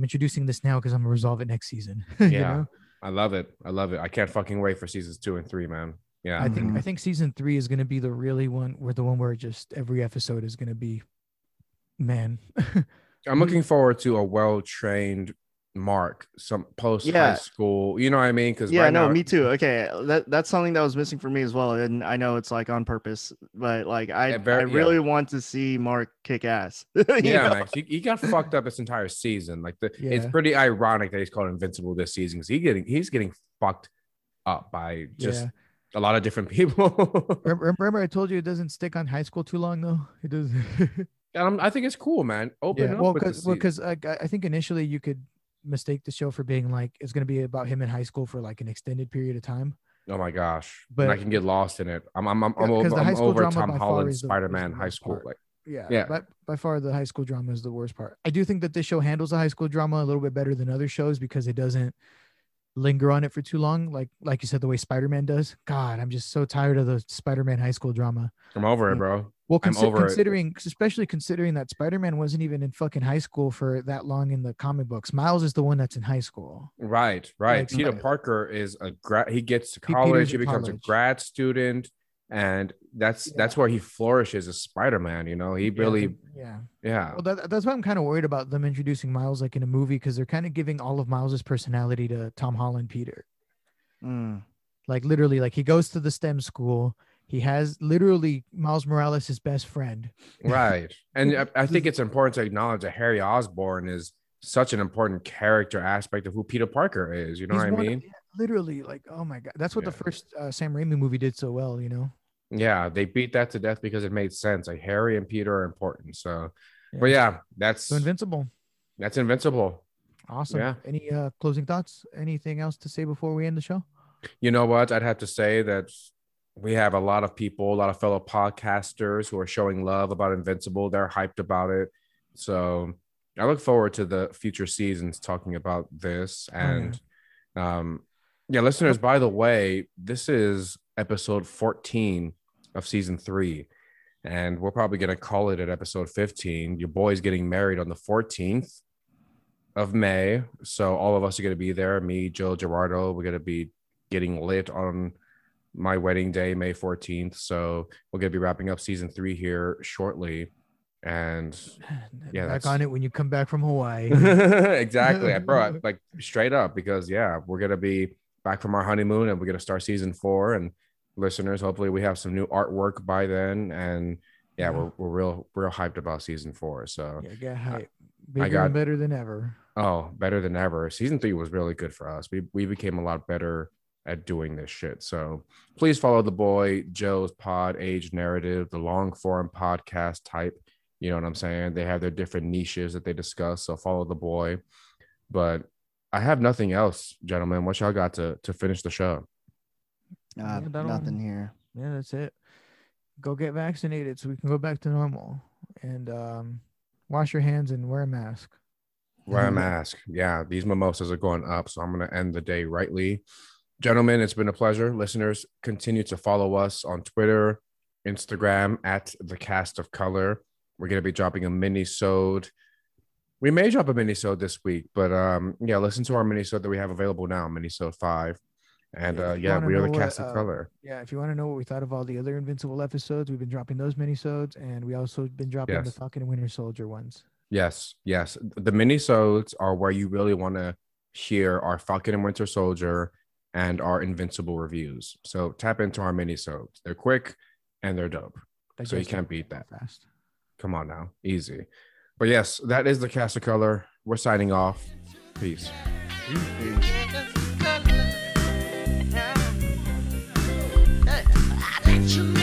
I'm introducing this now because I'm gonna resolve it next season. you Yeah. know? I love it. I love it. I can't fucking wait for seasons two and three, man. Yeah. I think I Mhm. think season three is gonna be the really one where the one where just every episode is gonna be, man. I'm looking forward to a well trained Mark, some post high Yeah. school. You know what I mean? Because Yeah, right no, now, me too. Okay, that that's something that was missing for me as well, and I know it's like on purpose, but like I, Yeah, very- I yeah. really want to see Mark kick ass. Yeah, know? Max, he, he got fucked up this entire season. Like the, it's pretty ironic that he's called invincible this season because he getting he's getting fucked up by just Yeah. a lot of different people. remember, remember I told you it doesn't stick on high school too long though. It does. um, I think it's cool, man. Open yeah. up Well, because well, se- because I, I think initially you could mistake the show for being like it's gonna be about him in high school for like an extended period of time. oh my gosh, but I can get lost in it. I'm I'm I'm, Yeah, I'm over, the high I'm over drama Tom Holland's Spider Man high school. part. Like Yeah, Yeah. By, by far, the high school drama is the worst part. I do think that this show handles the high school drama a little bit better than other shows because it doesn't linger on it for too long. Like like you said, the way Spider Man does. God, I'm just so tired of the Spider Man high school drama. I'm over it, bro. Well, consi- over it. considering, especially considering that Spider Man wasn't even in fucking high school for that long in the comic books. Miles is the one that's in high school. Right, right. Like, Peter Parker is a grad. He gets to college. Peter's He in becomes a grad student, and that's Yeah. that's where he flourishes as Spider Man. You know, he really, the- yeah. yeah, Well, that, that's why I'm kind of worried about them introducing Miles like in a movie because they're kind of giving all of Miles's personality to Tom Holland Peter. Mm. Like literally, like he goes to the STEM school. He has literally Miles Morales his best friend. right. And I, I think it's important to acknowledge that Harry Osborn is such an important character aspect of who Peter Parker is. You know He's what I one mean? yeah, literally, like oh my god, that's what the first uh, Sam Raimi movie did so well. You know. Yeah, they beat that to death because it made sense. Like Harry and Peter are important. So, but yeah, that's So Invincible. that's invincible. Awesome. Yeah. Any uh, closing thoughts? Anything else to say before we end the show? You know what? I'd have to say that we have a lot of people, a lot of fellow podcasters who are showing love about Invincible. They're hyped about it. So I look forward to the future seasons talking about this. Oh, yeah. And um, yeah, listeners, by the way, this is episode 14 of season three. And we're probably going to call it at episode 15. Your boy's getting married on the 14th of May. So all of us are going to be there. Me, Joe, Gerardo, we're going to be getting lit on my wedding day, May 14th. So we're going to be wrapping up season three here shortly. And Yeah, Back that's- on it when you come back from Hawaii. exactly. I brought like straight up because yeah, we're gonna be back from our honeymoon and we're gonna start season four. And listeners, hopefully we have some new artwork by then. And yeah, Yeah. we're we're real real hyped about season four. So yeah, get hype. Bigger got- better than ever. oh, better than ever. Season three was really good for us. We we became a lot better at doing this shit. So please follow the boy Joe's Pod Age Narrative, the long form podcast type. You know what I'm saying? They have their different niches that they discuss. So follow the boy. But I have nothing else, gentlemen. What y'all got to to finish the show? Uh, Yeah, nothing here. Yeah, that's it. Go get vaccinated so we can go back to normal and um, wash your hands and wear a mask. Wear a mask. Yeah, these mimosas are going up, so I'm gonna end the day rightly. Gentlemen, it's been a pleasure. Listeners, continue to follow us on Twitter, Instagram at the cast of color. We're gonna be dropping a mini sode. We may drop a mini sode this week, but um, yeah, listen to our mini sode that we have available now, mini sode five. And Yeah, uh, yeah, we are the what, cast of uh, color. Yeah, if you want to know what we thought of all the other Invincible episodes, we've been dropping those minisodes, and we also been dropping the Yes. Falcon and Winter Soldier ones. Yes, yes. The mini-sodes are where you really want to hear our Falcon and Winter Soldier and our Invincible reviews. So tap into our mini-sodes. They're quick and they're dope. So you can't beat that. Fast. Come on now. Easy. But yes, that is the cast of color. We're signing off. Peace. I let